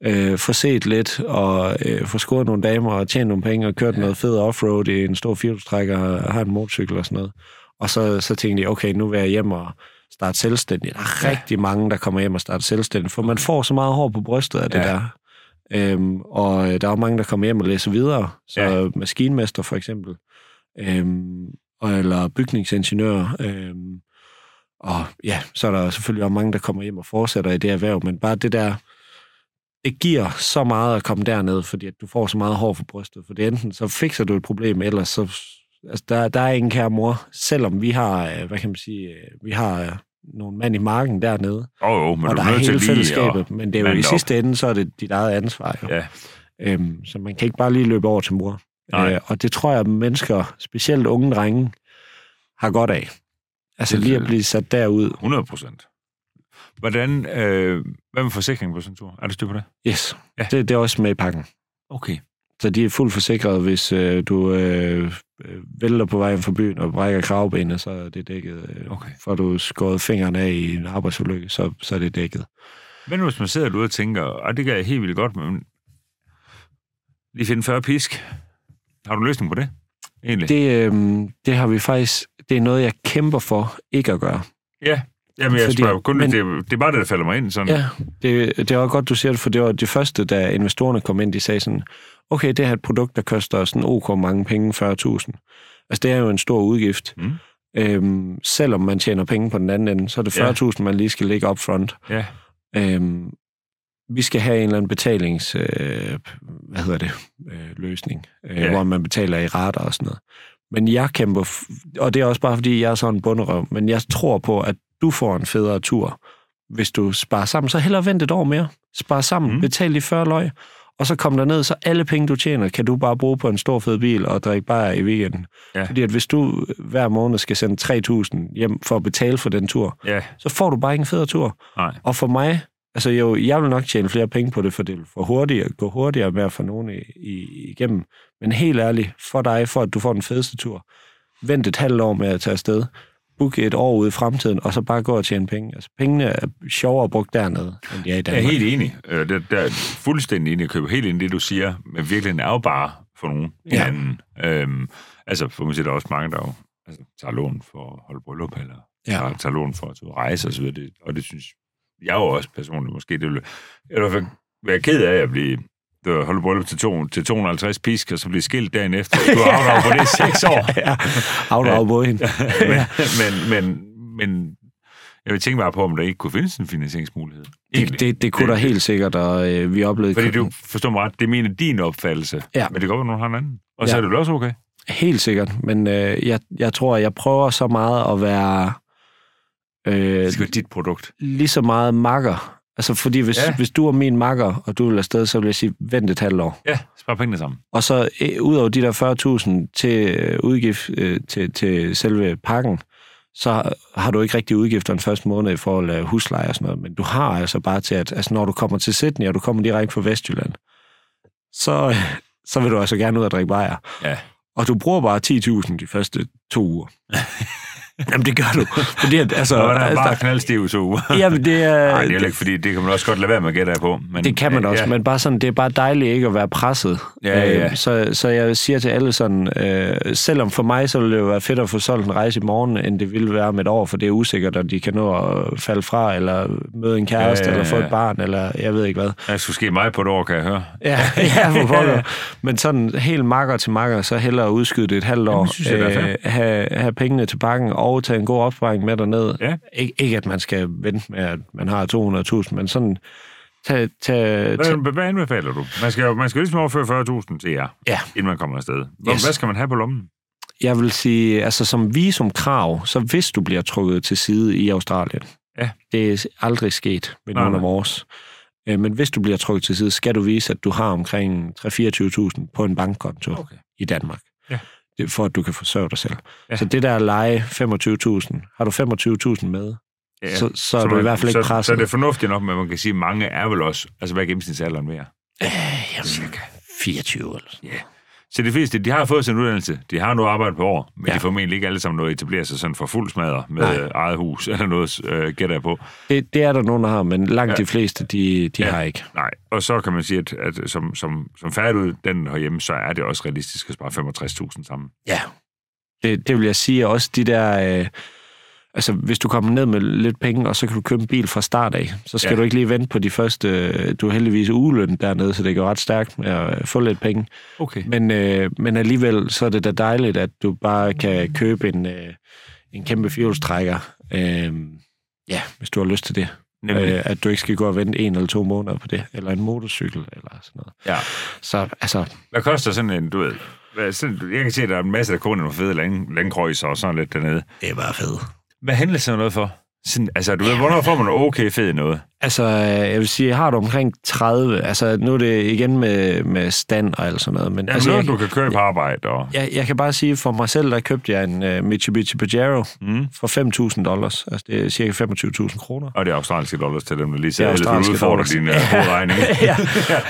S2: øh, får set lidt, og øh, får scoret nogle damer, og tjent nogle penge, og kørt ja. noget fed offroad i en stor firehjulstrækker, og har en motorcykel og sådan noget. Og så, så tænkte de, okay, nu vil jeg hjem og starte selvstændig. Der er
S1: Ja.
S2: rigtig mange, der kommer hjem og starter selvstændig, for man får så meget hår på brystet af det
S1: Ja.
S2: der. Øhm, og øh, der er jo mange, der kommer hjem og læser videre. Så
S1: Ja.
S2: maskinmester for eksempel, øhm, eller bygningsingeniør. Øhm, og ja, så er der selvfølgelig også mange, der kommer hjem og fortsætter i det erhverv, men bare det der, det giver så meget at komme derned, fordi at du får så meget hår for brystet. For det enten, så fikser du et problem, ellers så... Altså, der, der er ingen kære mor, selvom vi har, øh, hvad kan man sige, øh, vi har øh, nogle mand i marken dernede,
S1: Åh, oh, jo, men
S2: og
S1: du
S2: der
S1: er nødt til
S2: hele
S1: lige
S2: fællesskabet,
S1: at...
S2: men det er jo i
S1: op.
S2: sidste ende, så er det dit eget ansvar. Jo.
S1: Ja,
S2: Øhm, så man kan ikke bare lige løbe over til mor.
S1: Nej.
S2: Øh, og det tror jeg, at mennesker, specielt unge drenge, har godt af. Altså lige at blive sat derud.
S1: 100 procent. Hvordan, øh, hvad med forsikringen på sådan en tur? Er du styr på det?
S2: Yes,
S1: Ja.
S2: det, det er også med i pakken.
S1: Okay.
S2: Så de er fuldt forsikret, hvis øh, du øh, øh, vælter på vejen fra byen og brækker kravbenet, så er det dækket. Øh,
S1: Okay.
S2: For du skåret fingeren af i en arbejdsulykke, så, så er det dækket.
S1: Men hvis man sidder derude og tænker, at det gør jeg helt vildt godt, men lige finde 40 pisk. Har du løsning på det? Egentlig?
S2: Det, øh, det har vi faktisk, det er noget, jeg kæmper for ikke at gøre.
S1: Ja. Jamen, jeg
S2: Fordi-
S1: spørger kun, men... det, det er bare det, der falder mig ind. Sådan.
S2: Ja, det, det er også godt, du siger det, for det var det første, da investorerne kom ind, de sagde sådan, okay, det her er et produkt, der koster sådan ok mange penge, 40.000. Altså, det er jo en stor udgift.
S1: Mm.
S2: Øhm, selvom man tjener penge på den anden ende, så er det 40.000, man lige skal lægge op front.
S1: Ja.
S2: Øhm, vi skal have en eller anden betalings... Øh, hvad hedder det? Øh, løsning. Øh,
S1: Ja.
S2: Hvor man betaler i rater og sådan noget. Men jeg kæmper... Og det er også bare, fordi jeg er sådan en bunderøv. Men jeg tror på, at du får en federe tur, hvis du sparer sammen. Så hellere vent et år mere. Spar sammen.
S1: Mm.
S2: Betal de 40 løg. Og så kom der ned, så alle penge, du tjener, kan du bare bruge på en stor fed bil og drikke bare i weekenden.
S1: Ja.
S2: Fordi at hvis du hver måned skal sende 3.000 hjem for at betale for den tur,
S1: Ja.
S2: så får du bare ikke en federe tur.
S1: Nej.
S2: Og for mig, altså jo, jeg vil nok tjene flere penge på det, for det vil for hurtigere, gå hurtigere med at få nogen i, i, igennem. Men helt ærligt, for dig, for at du får den fedeste tur, vent et halvt år med at tage afsted, book et år ude i fremtiden, og så bare gå og tjene penge. Altså pengene er sjovere brugt dernede, end de er i
S1: Jeg er
S2: Danmark.
S1: helt enig. Øh, Det, det er fuldstændig enig. Jeg køber helt ind i det, du siger. Men virkelig er jo bare for nogen
S2: Ja.
S1: hinanden. Øhm, altså, for man siger, der er også mange, der jo altså, tager lån for at holde bryllup, eller
S2: Ja.
S1: tager, tager lån for at tage og rejse og så videre. Det, og det synes jeg jo også personligt måske, det ville, jeg fald være ked af at blive det var holde bryllup til, to, til 250 pisk, og så blive skilt dagen efter. Du har afdraget på det i seks år.
S2: ja, afdrag på hende.
S1: men, men, men, men jeg vil tænke bare på, om der ikke kunne findes en finansieringsmulighed.
S2: Det, det, det kunne der helt sikkert, og øh, vi oplevede...
S1: Fordi du forstår mig ret, det mener din opfattelse.
S2: Ja.
S1: Men det går godt, at nogen har en anden. Og så
S2: Ja.
S1: er det også okay.
S2: Helt sikkert, men øh, jeg, jeg tror, jeg prøver så meget at være øh,
S1: Det skal være dit produkt.
S2: lige så meget makker. Altså, fordi hvis,
S1: Ja.
S2: hvis du er min makker, og du vil afsted, så vil jeg sige, vent et halvt år.
S1: Ja, spar pengene sammen.
S2: Og så ud over de der 40.000 til øh, udgift øh, til, til selve pakken, så har du ikke rigtig udgifter den første måned i forhold til husleje og sådan noget, men du har altså bare til, at altså, når du kommer til Sydney, og du kommer direkte fra Vestjylland, så, så vil du altså gerne ud og drikke bajer.
S1: Ja.
S2: Og du bruger bare 10.000 de første to uger. Jamen, det gør du. Fordi, at, altså,
S1: Så er der
S2: altså,
S1: bare knaldstiv uger.
S2: jamen, det er...
S1: Nej, det er ikke, fordi det kan man også godt lade være med at gætte af på. Men,
S2: Det kan man også,
S1: ja.
S2: men bare sådan, det er bare dejligt ikke at være presset.
S1: Ja, ja, ja.
S2: Øh, Så, så jeg siger til alle sådan, øh, selvom for mig, så ville det jo være fedt at få solgt en rejse i morgen, end det ville være om et år, for det er usikkert, at de kan nå at falde fra, eller møde en kæreste,
S1: Ja, ja,
S2: eller få
S1: ja.
S2: et barn, eller jeg ved ikke hvad.
S1: Det skulle ske mig på et år, kan jeg høre.
S2: Ja, ja for pokker. Men sådan helt makker til makker, så hellere udskyde det et halvt år.
S1: Jamen, synes jeg, er fair.
S2: have, have pengene til banken og tage en god opsparing med derned.
S1: Ja.
S2: Ik- ikke at man skal vente med, at man har 200.000, men sådan tag, tag, tag,
S1: Hvad, hvad anbefaler du? Man skal jo man skal ligesom overføre 40.000 til jer,
S2: Ja.
S1: inden man kommer afsted. Hvor,
S2: Yes.
S1: Hvad skal man have på lommen?
S2: Jeg vil sige, altså som visumkrav, så hvis du bliver trukket til side i Australien,
S1: Ja.
S2: det er aldrig sket med
S1: Nej,
S2: nogen af vores, Øh, men hvis du bliver trukket til side, skal du vise, at du har omkring 3-24.000 på en bankkonto
S1: Okay.
S2: i Danmark.
S1: Ja.
S2: For at du kan forsørge dig selv.
S1: Ja.
S2: Så det der at lege 25.000, har du 25.000 med,
S1: Ja.
S2: så, så er du i hvert fald ikke
S1: så,
S2: presset.
S1: Så er det fornuftigt nok, men man kan sige, at mange er vel også, altså hvad er gennemsnitsalderen mere?
S2: Øh, jamen, 24 eller sådan.
S1: Ja. Så de fleste, de har fået sin uddannelse, de har noget arbejde på år, men ja. De formentlig ikke alle sammen noget at etablere sig sådan for fuld smadre med
S2: Nej.
S1: Nej. eget hus eller noget, øh, gætter jeg på.
S2: Det, det er der nogen, der har, men langt
S1: Ja.
S2: de fleste, de, de
S1: Ja.
S2: har ikke.
S1: Nej, og så kan man sige, at, at som, som, som færdiguddannet herhjemme, så er det også realistisk at spare 65.000 sammen.
S2: Ja. Det, det vil jeg sige, og også de der... Øh, altså, hvis du kommer ned med lidt penge, og så kan du købe en bil fra start af, så skal
S1: Ja.
S2: du ikke lige vente på de første... Du er heldigvis ugeløn dernede, så det går ret stærkt med at få lidt penge.
S1: Okay.
S2: Men, øh, men alligevel, så er det da dejligt, at du bare kan købe en, øh, en kæmpe fjolstrækker. Øh, ja, hvis du har lyst til det.
S1: Nemlig.
S2: Øh, at du ikke skal gå og vente en eller to måneder på det. Eller en motorcykel, eller sådan noget.
S1: Ja.
S2: Så altså,
S1: Hvad koster sådan en, du ved, sådan, jeg kan se, at der er en masse, der kun er nogle fede lang, langkrøjser og sådan lidt dernede.
S2: det er bare fedt.
S1: Hvad handler sådan noget for? Sådan, altså, du ved, hvornår får man okay fed noget?
S2: Altså, jeg vil sige, har du omkring 30, altså nu er det igen med, med stand og alt sådan noget, men
S1: Ja,
S2: altså,
S1: noget,
S2: jeg,
S1: du kan køre på arbejde. Og,
S2: jeg, jeg kan bare sige, for mig selv, der købte jeg en uh, Mitsubishi Pajero
S1: mm,
S2: for 5.000 dollars, altså det er cirka 25.000 kroner.
S1: og det er australske dollars til dem, der lige ellers vil du
S2: australske
S1: udfordre
S2: dollars.
S1: din uh, hovedregning.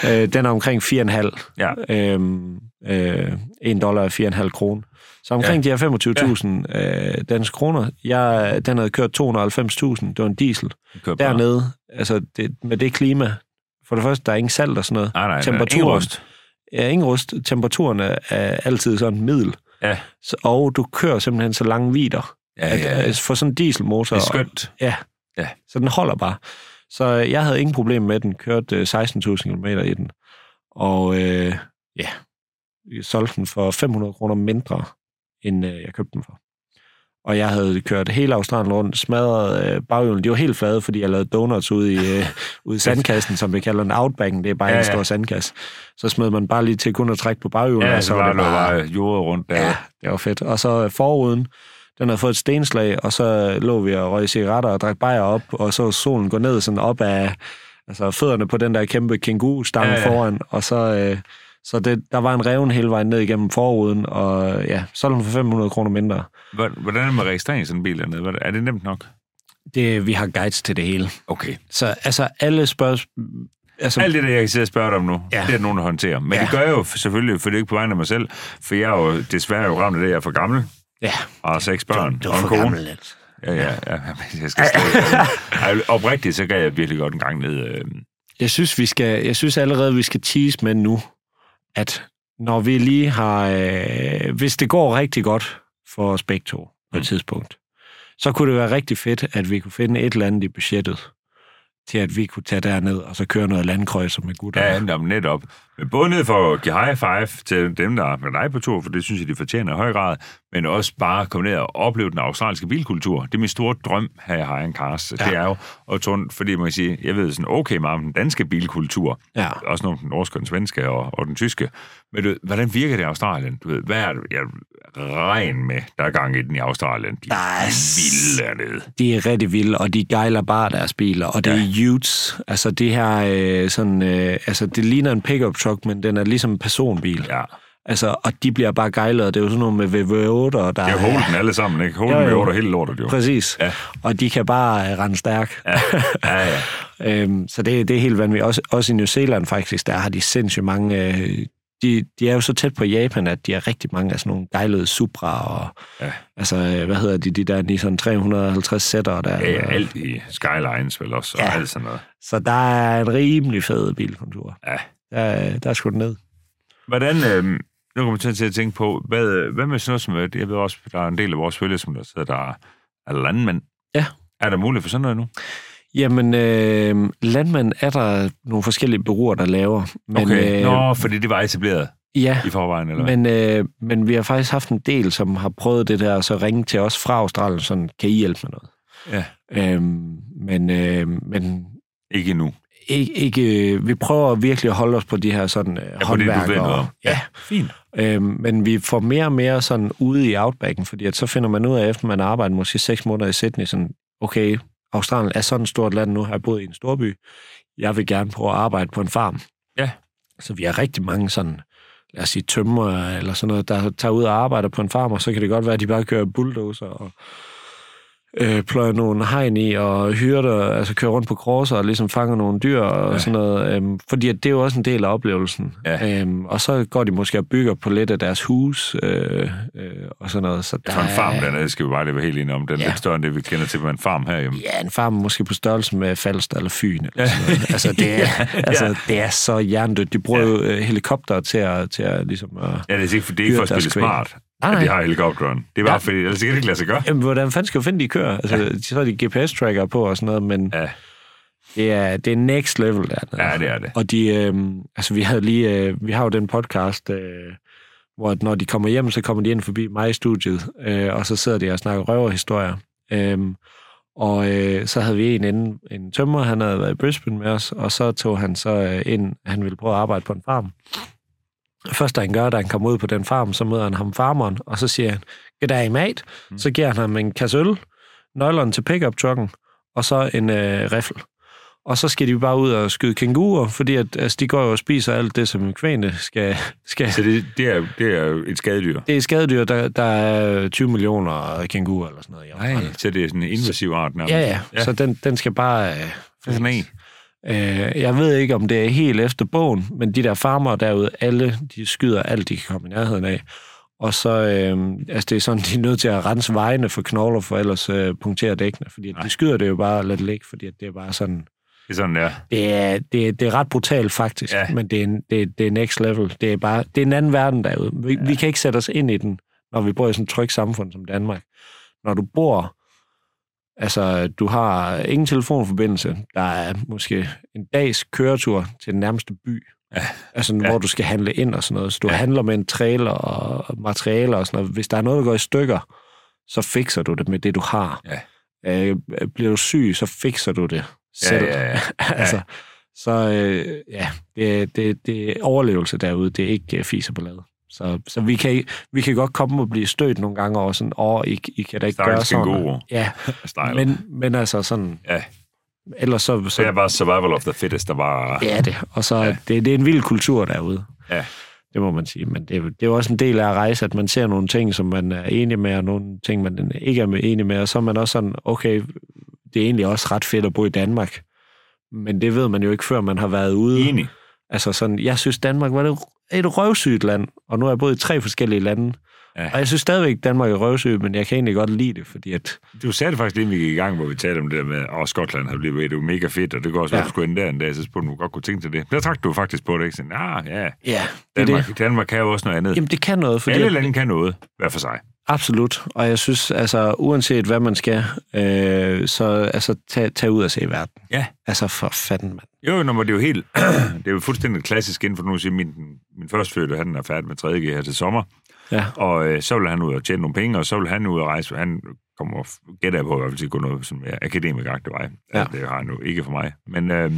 S2: ja. øh, den er omkring 4,5.
S1: ja.
S2: Øhm, øh, 1 dollar er 4,5 kroner. Så omkring ja. de her 25.000 ja. øh, danske kroner, jeg, den havde kørt 290.000, det var en diesel. Dernede, altså det, med det klima, for det første, der er ingen salt og sådan noget.
S1: Nej, nej,
S2: Temperaturen.
S1: ingen rust.
S2: Ja, ingen rust. Temperaturen er, altid sådan middel.
S1: Ja.
S2: Så, og du kører simpelthen så lange vider.
S1: Ja,
S2: at,
S1: ja, ja.
S2: at for sådan en dieselmotor...
S1: Det er skønt.
S2: Ja.
S1: Ja.
S2: Så den holder bare. Så jeg havde ingen problem med den. Kørte øh, 16.000 km i den. Og øh, ja, jeg solgte den for 500 kroner mindre, end øh, jeg købte den for. Og jeg havde kørt hele Australien rundt, smadret øh, baghjulen. De var helt flade, fordi jeg lavede donuts ude i, øh, ude i sandkassen, som vi kalder en outbacken. Det er bare
S1: Ja,
S2: ja, en stor sandkasse. Så smed man bare lige til kun at trække på baghjulen.
S1: Ja,
S2: og
S1: så
S2: var det
S1: det bare jordet rundt der.
S2: Ja, det var fedt. Og så øh, forruden, den havde fået et stenslag, og så lå vi og røg cigaretter og drak bajer op, og så solen gå ned sådan op af altså fødderne på den der kæmpe
S1: ja,
S2: ja.
S1: ja.
S2: foran, og så, øh, så det, der var en reven hele vejen ned igennem forruden, og ja, så den for 500 kroner mindre.
S1: Hvor- Hvordan er det med registrering sådan en bil dernede? Er det nemt nok?
S2: Det, vi har guides til det hele.
S1: Okay.
S2: Så altså alle spørgsmål... Altså,
S1: Alt det, der jeg kan sidde og spørge dig om nu, ja. Det er der nogen, der håndterer. Men ja. Det gør jeg jo selvfølgelig, for det er ikke på vejen af mig selv. For jeg er jo desværre jo ramt af det, jeg er for gammel.
S2: ja,
S1: Og har seks børn
S2: du var
S1: en
S2: for
S1: kone.
S2: gammel, altså.
S1: Ja, ja, ja. Jeg skal. Ej, oprigtigt, så kan jeg virkelig godt en gang ned. Øh,
S2: Jeg synes, vi skal, jeg synes allerede, vi skal tease med nu, at når vi lige har... Øh, hvis det går rigtig godt for os begge to på et
S1: Mm.
S2: tidspunkt. Så kunne det være rigtig fedt, at vi kunne finde et eller andet i budgettet, til at vi kunne tage derned og så køre noget landkrøjser med gutter.
S1: Ja, jamen, netop. Men både ned for at give high five til dem, der er med dig på tur, for det synes jeg, de fortjener i høj grad, men også bare komme ned og opleve den australske bilkultur. Det er min store drøm her i Hajen Cars. Ja. Det er jo at tage, rundt, fordi man kan sige, jeg ved sådan okay meget om den danske bilkultur,
S2: ja.
S1: også nogle den norske, den svenske og, og den tyske. Men du ved, hvordan virker det i Australien? Du ved, hvad er det? Jeg regn med, der er gang i den i Australien. De er vilde dernede.
S2: De er rigtig vilde, og de gejler bare deres biler, og det
S1: Ja.
S2: er utes. Altså det her, øh, sådan, øh, altså det ligner en pickup truck, men den er ligesom en personbil.
S1: Ja,
S2: Altså, og de bliver bare gejlet, og det er jo sådan noget med VV8, og der
S1: det er Holden alle sammen, ikke? Holden
S2: Jo,
S1: med
S2: jo.
S1: 8 hele lortet, jo.
S2: Præcis.
S1: Ja.
S2: Og de kan bare øh, rende stærk.
S1: Ja, ja, ja.
S2: Øhm, så det, det er helt vanvittigt. Også, også i New Zealand faktisk, der har de sindssygt mange... Øh, de, de er jo så tæt på Japan, at de har rigtig mange af sådan nogle gejlede Supra, og
S1: Ja.
S2: altså, øh, hvad hedder de, de der Nissan 350 sætter der.
S1: Ja, ja, alt i Skylines vel også, og
S2: Ja.
S1: alt sådan noget.
S2: Så der er en rimelig fed bilkontur.
S1: Ja.
S2: Der, der er sgu ned.
S1: Hvordan, øh, nu kommer jeg til at tænke på, hvad, hvad med sådan noget som, øh, jeg ved også, der er en del af vores følge, som der sidder, der er landmænd.
S2: Ja.
S1: Er der mulighed for sådan noget nu?
S2: Jamen, øh, landmand er der nogle forskellige bureauer, der laver. Men,
S1: okay,
S2: øh,
S1: nå, fordi det var etableret
S2: Ja,
S1: i forvejen, eller hvad?
S2: men, øh, men vi har faktisk haft en del, som har prøvet det der, og så ringe til os fra Australien, sådan, kan I hjælpe med noget?
S1: Ja,
S2: Øhm, men, øh, men
S1: ikke endnu.
S2: ikke, ikke, øh, vi prøver virkelig at holde os på de her sådan øh,
S1: Ja, på det, du
S2: håndværkere.
S1: noget om.
S2: Ja,
S1: Fint.
S2: øhm, men vi får mere og mere sådan ude i outbacken, fordi at så finder man ud af, efter man har arbejdet måske seks måneder i Sydney, sådan, okay, Australien er sådan et stort land nu, har jeg boet i en storby. Jeg vil gerne prøve at arbejde på en farm.
S1: Ja.
S2: Så vi har rigtig mange sådan, lad os sige, tømmer eller sådan noget, der tager ud og arbejder på en farm, og så kan det godt være, at de bare kører bulldozer og øh, pløjer nogle hegn i og hyrder, altså kører rundt på krosser og ligesom fanger nogle dyr og
S1: Ja.
S2: ja. sådan noget. Øhm, fordi at det er jo også en del af oplevelsen.
S1: Ja.
S2: Øhm, og så går de måske og bygger på lidt af deres hus øh, øh, og sådan noget. Så der
S1: For en farm
S2: er-
S1: dernede skal vi bare lige være helt enige om. Den er
S2: Ja.
S1: lidt større end det, vi kender til med en farm herhjemme.
S2: Ja, en farm måske på størrelse med Falster eller Fyn. Eller sådan noget. altså, det er, altså, det er så hjernedødt. De bruger
S1: Ja.
S2: jo øh, helikopter til at, til at ligesom... At,
S1: Ja, det er ikke, for, det er ikke for at spille smart,
S2: Nej,
S1: at de
S2: nej.
S1: har helikopteren. Det er bare
S2: Ja.
S1: fordi, ellers kan det ikke lade sig gøre.
S2: Jamen, hvordan fanden skal du finde, de kører? Altså, ja. så er de GPS-tracker på og sådan noget, men
S1: Ja,
S2: det er, det er next level der.
S1: ja det er det.
S2: Og de, øh, altså vi havde lige, øh, vi har jo den podcast, øh, hvor når de kommer hjem, så kommer de ind forbi mig i studiet, øh, og så sidder de og snakker røverhistorier. Øhm, og øh, så havde vi en inden, en tømmer, han havde været i Brisbane med os, og så tog han så øh, ind, han ville prøve at arbejde på en farm. Først da han gør, da han kommer ud på den farm, så møder han ham farmeren, og så siger han, goddag mate.
S1: Mm.
S2: Så giver han ham en kasse øl, nøglerne til pickup-trucken, og så en øh, riffel. Og så skal de bare ud og skyde kænguruer, fordi at, altså, de går jo og spiser alt det, som kvæne skal... skal.
S1: Så det, det, er, det er et skadedyr.
S2: Det er skadedyr, der, der er 20 millioner kænguruer eller sådan noget. Australien.
S1: Så det er sådan en invasiv art nærmest.
S2: Ja, ja, ja. Så den, den skal bare... Øh,
S1: Det er sådan en.
S2: Øh, jeg ved ikke, om det er helt efter bogen, men de der farmer derude, alle, de skyder alt, de kan komme i nærheden af. Og så, øh, altså det er sådan, de er nødt til at rense vejene for knogler, for ellers øh, punktere dækkene. Fordi
S1: Nej.
S2: de skyder det jo bare det ligge, fordi det er bare sådan...
S1: Det er sådan, ja.
S2: Det er, det, er, det er ret brutalt faktisk,
S1: Ja.
S2: men det er, det, det er next level. Det er bare det er en anden verden derude. Vi, ja. vi kan ikke sætte os ind i den, når vi bor i sådan et trygt samfund som Danmark. Når du bor, altså du har ingen telefonforbindelse, der er måske en dags køretur til den nærmeste by,
S1: Ja.
S2: altså
S1: Ja.
S2: hvor du skal handle ind og sådan noget. Så du
S1: Ja.
S2: ja. handler med en trailer og materialer og sådan noget. Hvis der er noget, der går i stykker, så fikser du det med det, du har.
S1: Ja.
S2: Øh, bliver du syg, så fikser du det selv.
S1: Ja, ja, ja.
S2: altså, så øh, ja, det, det, det er overlevelse derude, det er ikke uh, fiser på ladet. Så, så vi, kan, vi kan godt komme og blive stødt nogle gange over sådan, åh, I, I kan da ikke gøre
S1: Stakkels
S2: sådan.
S1: kænguru.
S2: Ja, men, men altså sådan,
S1: Ja,
S2: ellers så,
S1: så
S2: så
S1: er det bare survival of the fittest, der
S2: det er det. Og så
S1: Ja.
S2: ja. det, det er en vild kultur derude.
S1: Ja.
S2: Det må man sige. Men det, er det er jo også en del af at rejse, at man ser nogle ting, som man er enig med, og nogle ting, man ikke er med enig med. Og så er man også sådan, okay, det er egentlig også ret fedt at bo i Danmark. Men det ved man jo ikke, før man har været ude.
S1: Enig.
S2: Altså sådan, jeg synes, Danmark var det et røvsygt land, og nu har jeg boet i tre forskellige lande.
S1: Ja.
S2: Og jeg synes stadigvæk, Danmark er røvsygt, men jeg kan egentlig godt lide det, fordi at...
S1: Du sagde det faktisk lige, vi gik i gang, hvor vi talte om det der med, at Skotland har blivet det er jo mega fedt, og det går også, ja. At du skulle ind der en dag, så spurgte du godt kunne tænke til det. Der trak du faktisk på det, ikke? Sådan, ah, ja,
S2: Ja, det
S1: Danmark,
S2: det.
S1: Danmark kan jo også noget andet.
S2: Jamen, det kan noget, fordi...
S1: Alle lande kan noget, hver for sig.
S2: Absolut, og jeg synes, altså, uanset hvad man skal, øh, så altså, tag, tag ud og se verden.
S1: Ja.
S2: Altså, for fanden, mand.
S1: Jo, når det er jo helt... det er jo fuldstændig klassisk inden for nu at sige, min, min førstfødte, han er færdig med 3G her til sommer,
S2: Ja,
S1: og øh, så vil han ud og tjene nogle penge, og så vil han ud og rejse. Han kommer, gætter jeg på, i hvert fald til at gå noget sådan mere akademikagtig vej.
S2: Ja.
S1: Ja. Det har han jo ikke for mig. Men, øh,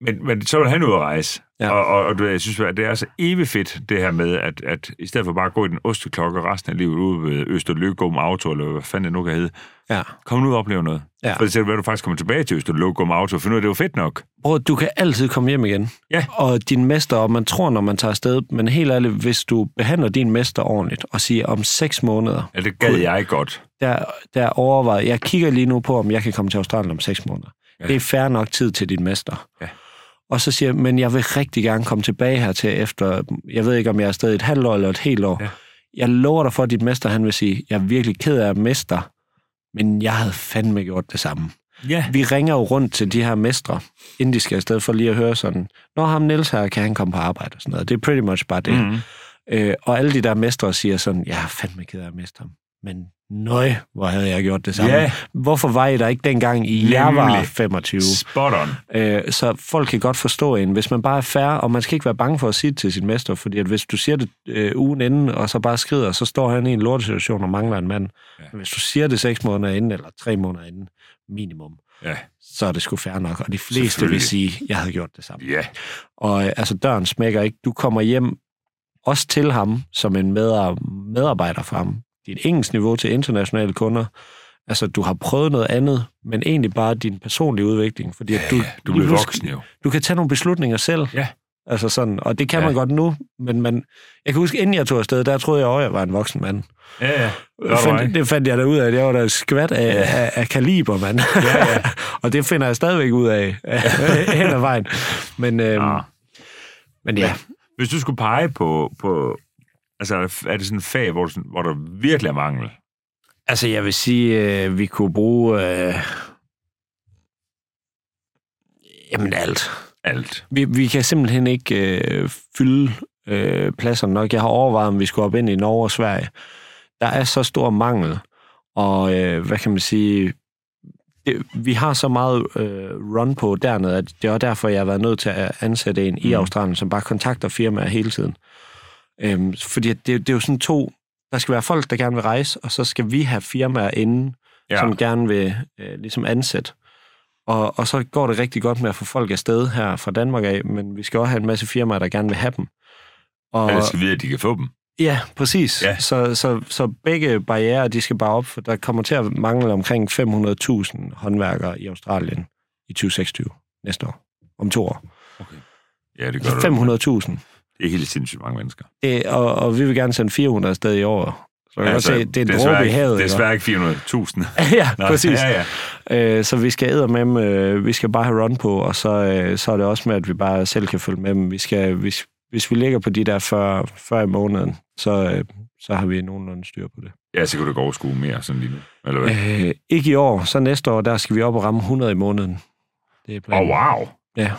S1: men, men så vil han ud og rejse.
S2: Ja.
S1: Og, og, og du jeg synes, at det er så evigt fedt, det her med, at, at i stedet for bare at gå i den osteklokke resten af livet ude ved Østerløgum Auto, eller hvad fanden det nu kan hedde,
S2: ja.
S1: kom nu ud og opleve noget.
S2: Ja.
S1: For det er, hvad du faktisk kommer tilbage til Østerløgum Auto, og ud af, at det var fedt nok.
S2: Bror, du kan altid komme hjem igen.
S1: Ja.
S2: Og din mester, og man tror, når man tager afsted, men helt ærligt, hvis du behandler din mester ordentligt, og siger om seks måneder,
S1: Ja, det gad
S2: Cool.
S1: jeg godt.
S2: der, der overvejer, jeg kigger lige nu på, om jeg kan komme til Australien om seks måneder. Ja. Det er fair nok tid til din mester.
S1: Ja.
S2: Og så siger jeg, men jeg vil rigtig gerne komme tilbage her til efter, jeg ved ikke, om jeg er afsted et halvt år eller et helt år.
S1: Ja.
S2: Jeg lover dig for, at dit mester, han vil sige, jeg er virkelig ked af at mester, men jeg havde fandme gjort det samme.
S1: Ja.
S2: Vi ringer jo rundt til de her mestre, inden de skal afsted, for lige at høre sådan, når ham Niels her, kan han komme på arbejde og sådan noget. Det er pretty much bare det. Mm. Øh, og alle de der mestre siger sådan, jeg er fandme ked af at miste ham. Men nøj, hvor havde jeg gjort det samme.
S1: Ja.
S2: Hvorfor var I der ikke dengang, I jeg var
S1: Nemlig.
S2: 25?
S1: Spot on.
S2: Øh, så folk kan godt forstå en, hvis man bare er fair, og man skal ikke være bange for at sige det til sin mester, fordi at hvis du siger det øh, ugen inden, og så bare skrider, så står han i en lortesituation og mangler en mand.
S1: Ja.
S2: Men hvis du siger det seks måneder inden, eller tre måneder inden, minimum,
S1: Ja.
S2: så er det sgu fair nok. Og de fleste vil sige, jeg havde gjort det samme.
S1: Ja.
S2: Og øh, altså, døren smækker ikke. Du kommer hjem også til ham som en medar- medarbejder for ham. Dit engelskniveau til internationale kunder. Altså, du har prøvet noget andet, men egentlig bare din personlige udvikling. Fordi at du,
S1: Du bliver voksen jo.
S2: du kan tage nogle beslutninger selv.
S1: Ja.
S2: Altså sådan, og det kan
S1: Ja.
S2: man godt nu, men man, jeg kan huske, inden jeg tog afsted, der troede jeg også, jeg var en voksen mand.
S1: Ja, ja. Du
S2: Fandt, det fandt jeg da ud af, at jeg var da skvat af, ja. af, af kaliber, mand.
S1: Ja, ja.
S2: og det finder jeg stadigvæk ud af hen ad vejen. Men, øhm,
S1: Ah.
S2: men ja,
S1: Hvis du skulle pege på, på altså er det sådan et fag, hvor, sådan, hvor der virkelig er mangel?
S2: Altså, jeg vil sige, øh, vi kunne bruge... Øh, jamen, alt.
S1: Alt.
S2: Vi, vi kan simpelthen ikke øh, fylde øh, pladserne nok. Jeg har overvejet, om vi skulle op ind i Norge og Sverige. Der er så stor mangel, og øh, hvad kan man sige... Det, vi har så meget øh, run på dernede, at det er derfor, jeg har været nødt til at ansætte en i
S1: Mm.
S2: Australien, som bare kontakter firmaer hele tiden. Øhm, fordi det, det er jo sådan to... Der skal være folk, der gerne vil rejse, og så skal vi have firmaer inden,
S1: Ja.
S2: som gerne vil øh, ligesom ansætte. Og, og så går det rigtig godt med at få folk afsted her fra Danmark af, men vi skal også have en masse firmaer, der gerne vil have dem. Og,
S1: Alle skal vide, at de kan få dem.
S2: ja, præcis.
S1: Ja.
S2: Så, så, så begge barriere, de skal bare op, for der kommer til at mangle omkring 500.000 håndværkere i Australien i 2026 næste år. Om to år.
S1: Ja, det gør du.
S2: 500.000.
S1: Det er helt sindssygt mange mennesker.
S2: Det, og, og vi vil gerne sende 400 afsted i år. Så jeg altså, se, det er en dråbe i
S1: ikke-
S2: havet. ikke?
S1: Desværre ikke 400.000.
S2: ja,
S1: Nå,
S2: præcis.
S1: Ja, ja.
S2: Øh, så vi skal æde med dem, øh, vi skal bare have run på, og så, øh, så er det også med, at vi bare selv kan følge med dem. Vi skal, hvis, hvis vi ligger på de der 40, 40 i måneden, så, øh, så har vi nogenlunde styr på det.
S1: ja, så kunne du gå overskue mere sådan lige nu. Eller hvad?
S2: Øh, ikke i år, så næste år, der skal vi op og ramme 100 i måneden. Det er
S1: Åh,
S2: planen.
S1: oh, wow.
S2: Ja.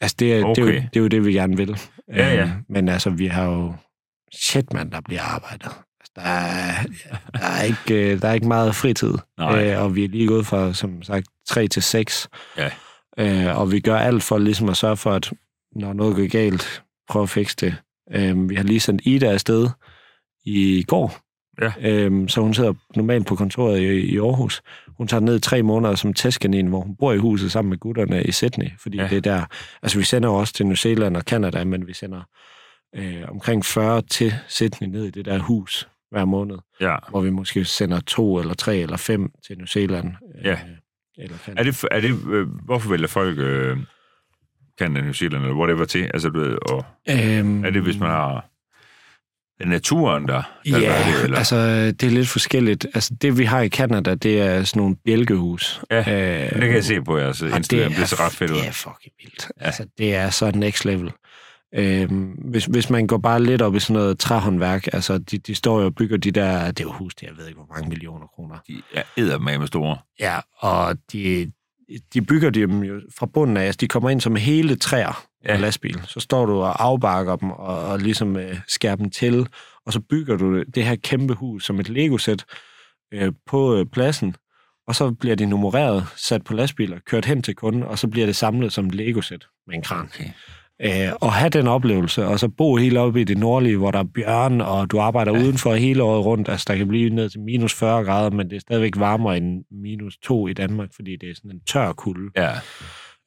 S2: Altså, det er, okay. det, er jo, det er jo det, vi gerne vil.
S1: Ja, ja.
S2: Øh, men altså, vi har jo... Shit, mand, der bliver arbejdet. Altså, der, er, der, er ikke, øh, der er ikke meget fritid.
S1: Nej.
S2: Øh, og vi er lige gået fra, som sagt, 3 til 6.
S1: Ja.
S2: Øh, og vi gør alt for ligesom at sørge for, at når noget går galt, prøve at fikse det. Øh, vi har lige sendt Ida afsted i går.
S1: Ja.
S2: Øh, så hun sidder normalt på kontoret i, i Aarhus. Hun tager ned tre måneder som testkanin, hvor hun bor i huset sammen med gutterne i Sydney, fordi
S1: Ja.
S2: det er der... Altså, vi sender også til New Zealand og Canada, men vi sender øh, omkring 40 til Sydney ned i det der hus hver måned,
S1: Ja.
S2: hvor vi måske sender to eller tre eller fem til New Zealand. Øh,
S1: Ja.
S2: Eller
S1: Er
S2: Canada.
S1: det, er det, øh, hvorfor vælger folk øh, Canada, New Zealand, eller whatever til? Altså, du ved, og
S2: Øhm,
S1: er det, hvis man har er naturen, der, der
S2: Ja,
S1: gør det? Eller?
S2: altså det er lidt forskelligt. Altså det vi har i Canada, det er sådan nogle bjælkehus.
S1: Ja,
S2: øh,
S1: det kan jeg se på jeres Instagram. Det, det ser ret fedt ud.
S2: Det er fucking vildt. Ja. Altså det er så next level. Øhm, hvis, hvis man går bare lidt op i sådan noget træhåndværk, altså de, de står jo og bygger de der, det er jo hus, det jeg ved ikke, hvor mange millioner kroner.
S1: De er eddermame store.
S2: Ja, og de, de bygger dem jo fra bunden af, altså de kommer ind som hele træer. Ja. lastbil. Så står du og afbakker dem og, og ligesom øh, skærer dem til, og så bygger du det her kæmpe hus som et Lego-sæt øh, på øh, pladsen, og så bliver de nummereret, sat på lastbiler, kørt hen til kunden, og så bliver det samlet som et Lego-sæt med en kran. Okay. Øh, og have den oplevelse, og så bo helt oppe i det nordlige, hvor der er bjørn, og du arbejder ja. udenfor hele året rundt. Altså, der kan blive ned til minus 40 grader, men det er stadigvæk varmere end minus 2 i Danmark, fordi det er sådan en tør kulde.
S1: Ja.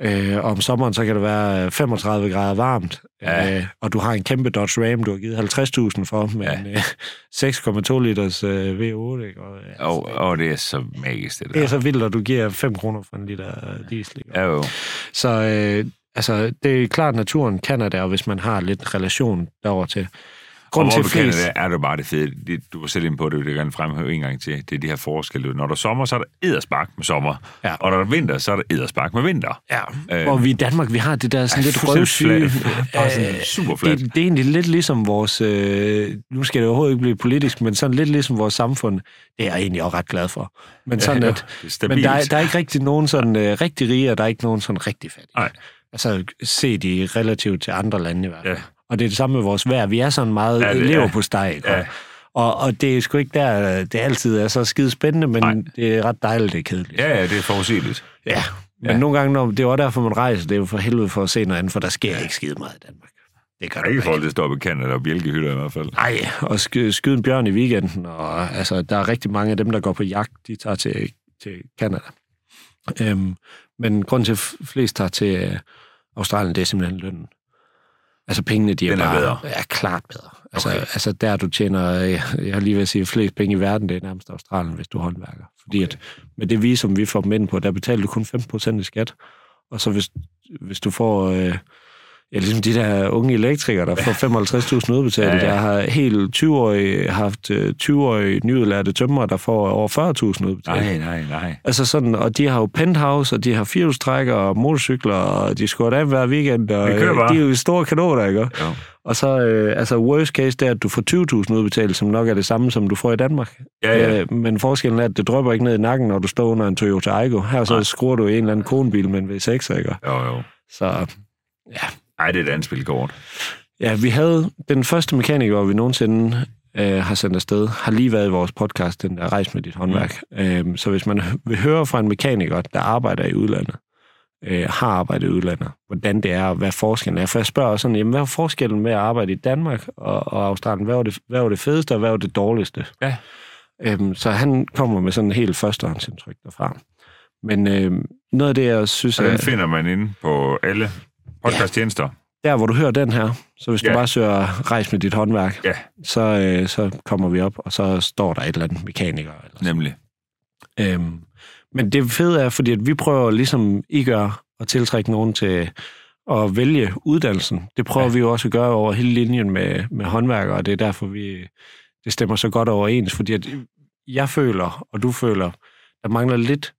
S2: Øh, og om sommeren, så kan det være 35 grader varmt, ja. øh, og du har en kæmpe Dodge Ram, du har givet 50.000 for, med ja. øh, 6,2 liters øh, V8. Ikke? Og,
S1: altså, og, og det er så magisk, det der.
S2: Det er så vildt, at du giver 5 kroner for en liter diesel.
S1: Ikke? Ja, jo.
S2: Så øh, altså, det er klart, at naturen kan det, og hvis man har lidt relation derover til.
S1: Grund til flest... det er det bare det fede. Det, du var selv ind på det, det kan gerne fremhæve en gang til. Det er de her forskelle. Når der er sommer, så er der æderspark med sommer. Ja. Og når der er vinter, så er der æderspark med vinter.
S2: Ja, øh, og vi i Danmark, vi har det der sådan lidt røvsyge.
S1: Øh, super flat.
S2: Det, det, er egentlig lidt ligesom vores... Øh, nu skal det overhovedet ikke blive politisk, men sådan lidt ligesom vores samfund. Det er jeg egentlig også ret glad for. Men, sådan ja, at, men der, der er ikke rigtig nogen sådan øh, rigtig rige, og der er ikke nogen sådan rigtig fattige.
S1: Nej.
S2: Altså set i relativt til andre lande i hvert fald. Ja. Og det er det samme med vores vejr. Vi er sådan meget ja, lever på steg. Ja. Og, og det er sgu ikke der, det altid er så skide spændende, men Nej. det er ret dejligt, det er kedeligt.
S1: Ja, ja, det er forudsigeligt.
S2: Ja, men ja. nogle gange, når, det er også derfor, man rejser, det er jo for helvede for at se noget andet, for der sker ja. ikke skide meget i Danmark.
S1: Det gør ikke forhold til at stoppe Canada og bjælkehytter i hvert fald.
S2: Nej, og sky, skyde en bjørn i weekenden, og altså, der er rigtig mange af dem, der går på jagt, de tager til, til Canada. Øhm, men grund til, at flest tager til øh, Australien, det er simpelthen lønnen. Altså pengene, de er,
S1: Den er
S2: bare
S1: bedre.
S2: er klart bedre. Altså, okay. altså der du tjener, jeg, jeg har lige ved at sige, flest penge i verden, det er nærmest Australien, hvis du er håndværker. Fordi okay. at med det visum, vi får dem ind på, der betaler du kun 5% i skat. Og så hvis, hvis du får... Øh, Ja, ligesom de der unge elektrikere, der får 55.000 udbetalt. Ja, ja. Jeg har helt 20 år haft 20-årige øh, nyudlærte tømmer, der får over 40.000 udbetalt.
S1: Nej, nej, nej.
S2: Altså sådan, og de har jo penthouse, og de har firehjulstrækker og motorcykler, og de skår af hver weekend, og de er jo store kanoner, ikke? Jo. Og så, øh, altså worst case, det er, at du får 20.000 udbetalt, som nok er det samme, som du får i Danmark.
S1: Ja, ja.
S2: Øh, men forskellen er, at det drøber ikke ned i nakken, når du står under en Toyota Aygo. Her så Nej. skruer du en eller anden konebil med en V6, ikke?
S1: Jo, jo.
S2: Så, ja,
S1: ej, det er et andet spilkort.
S2: Ja, vi havde den første mekaniker, vi nogensinde øh, har sendt afsted, har lige været i vores podcast, den der Rejs med dit håndværk. Mm. Øhm, så hvis man vil høre fra en mekaniker, der arbejder i udlandet, øh, har arbejdet i udlandet, hvordan det er, og hvad forskellen er. For jeg spørger sådan, jamen, hvad er forskellen med at arbejde i Danmark og, og Australien? Hvad var, det, hvad var det fedeste, og hvad var det dårligste?
S1: Ja.
S2: Øhm, så han kommer med sådan en helt førstehåndsindtryk derfra. Men øh, noget af det, jeg synes...
S1: Og den finder man inde på alle podcasttjenester.
S2: Ja, der, hvor du hører den her, så hvis ja. du bare søger rejs med dit håndværk,
S1: ja.
S2: så, øh, så kommer vi op, og så står der et eller andet mekaniker. Eller
S1: Nemlig.
S2: Øhm, men det fede er, fordi at vi prøver ligesom I gør at tiltrække nogen til at vælge uddannelsen. Det prøver ja. vi jo også at gøre over hele linjen med, med håndværkere, og det er derfor, vi det stemmer så godt overens, fordi at jeg føler, og du føler, der mangler lidt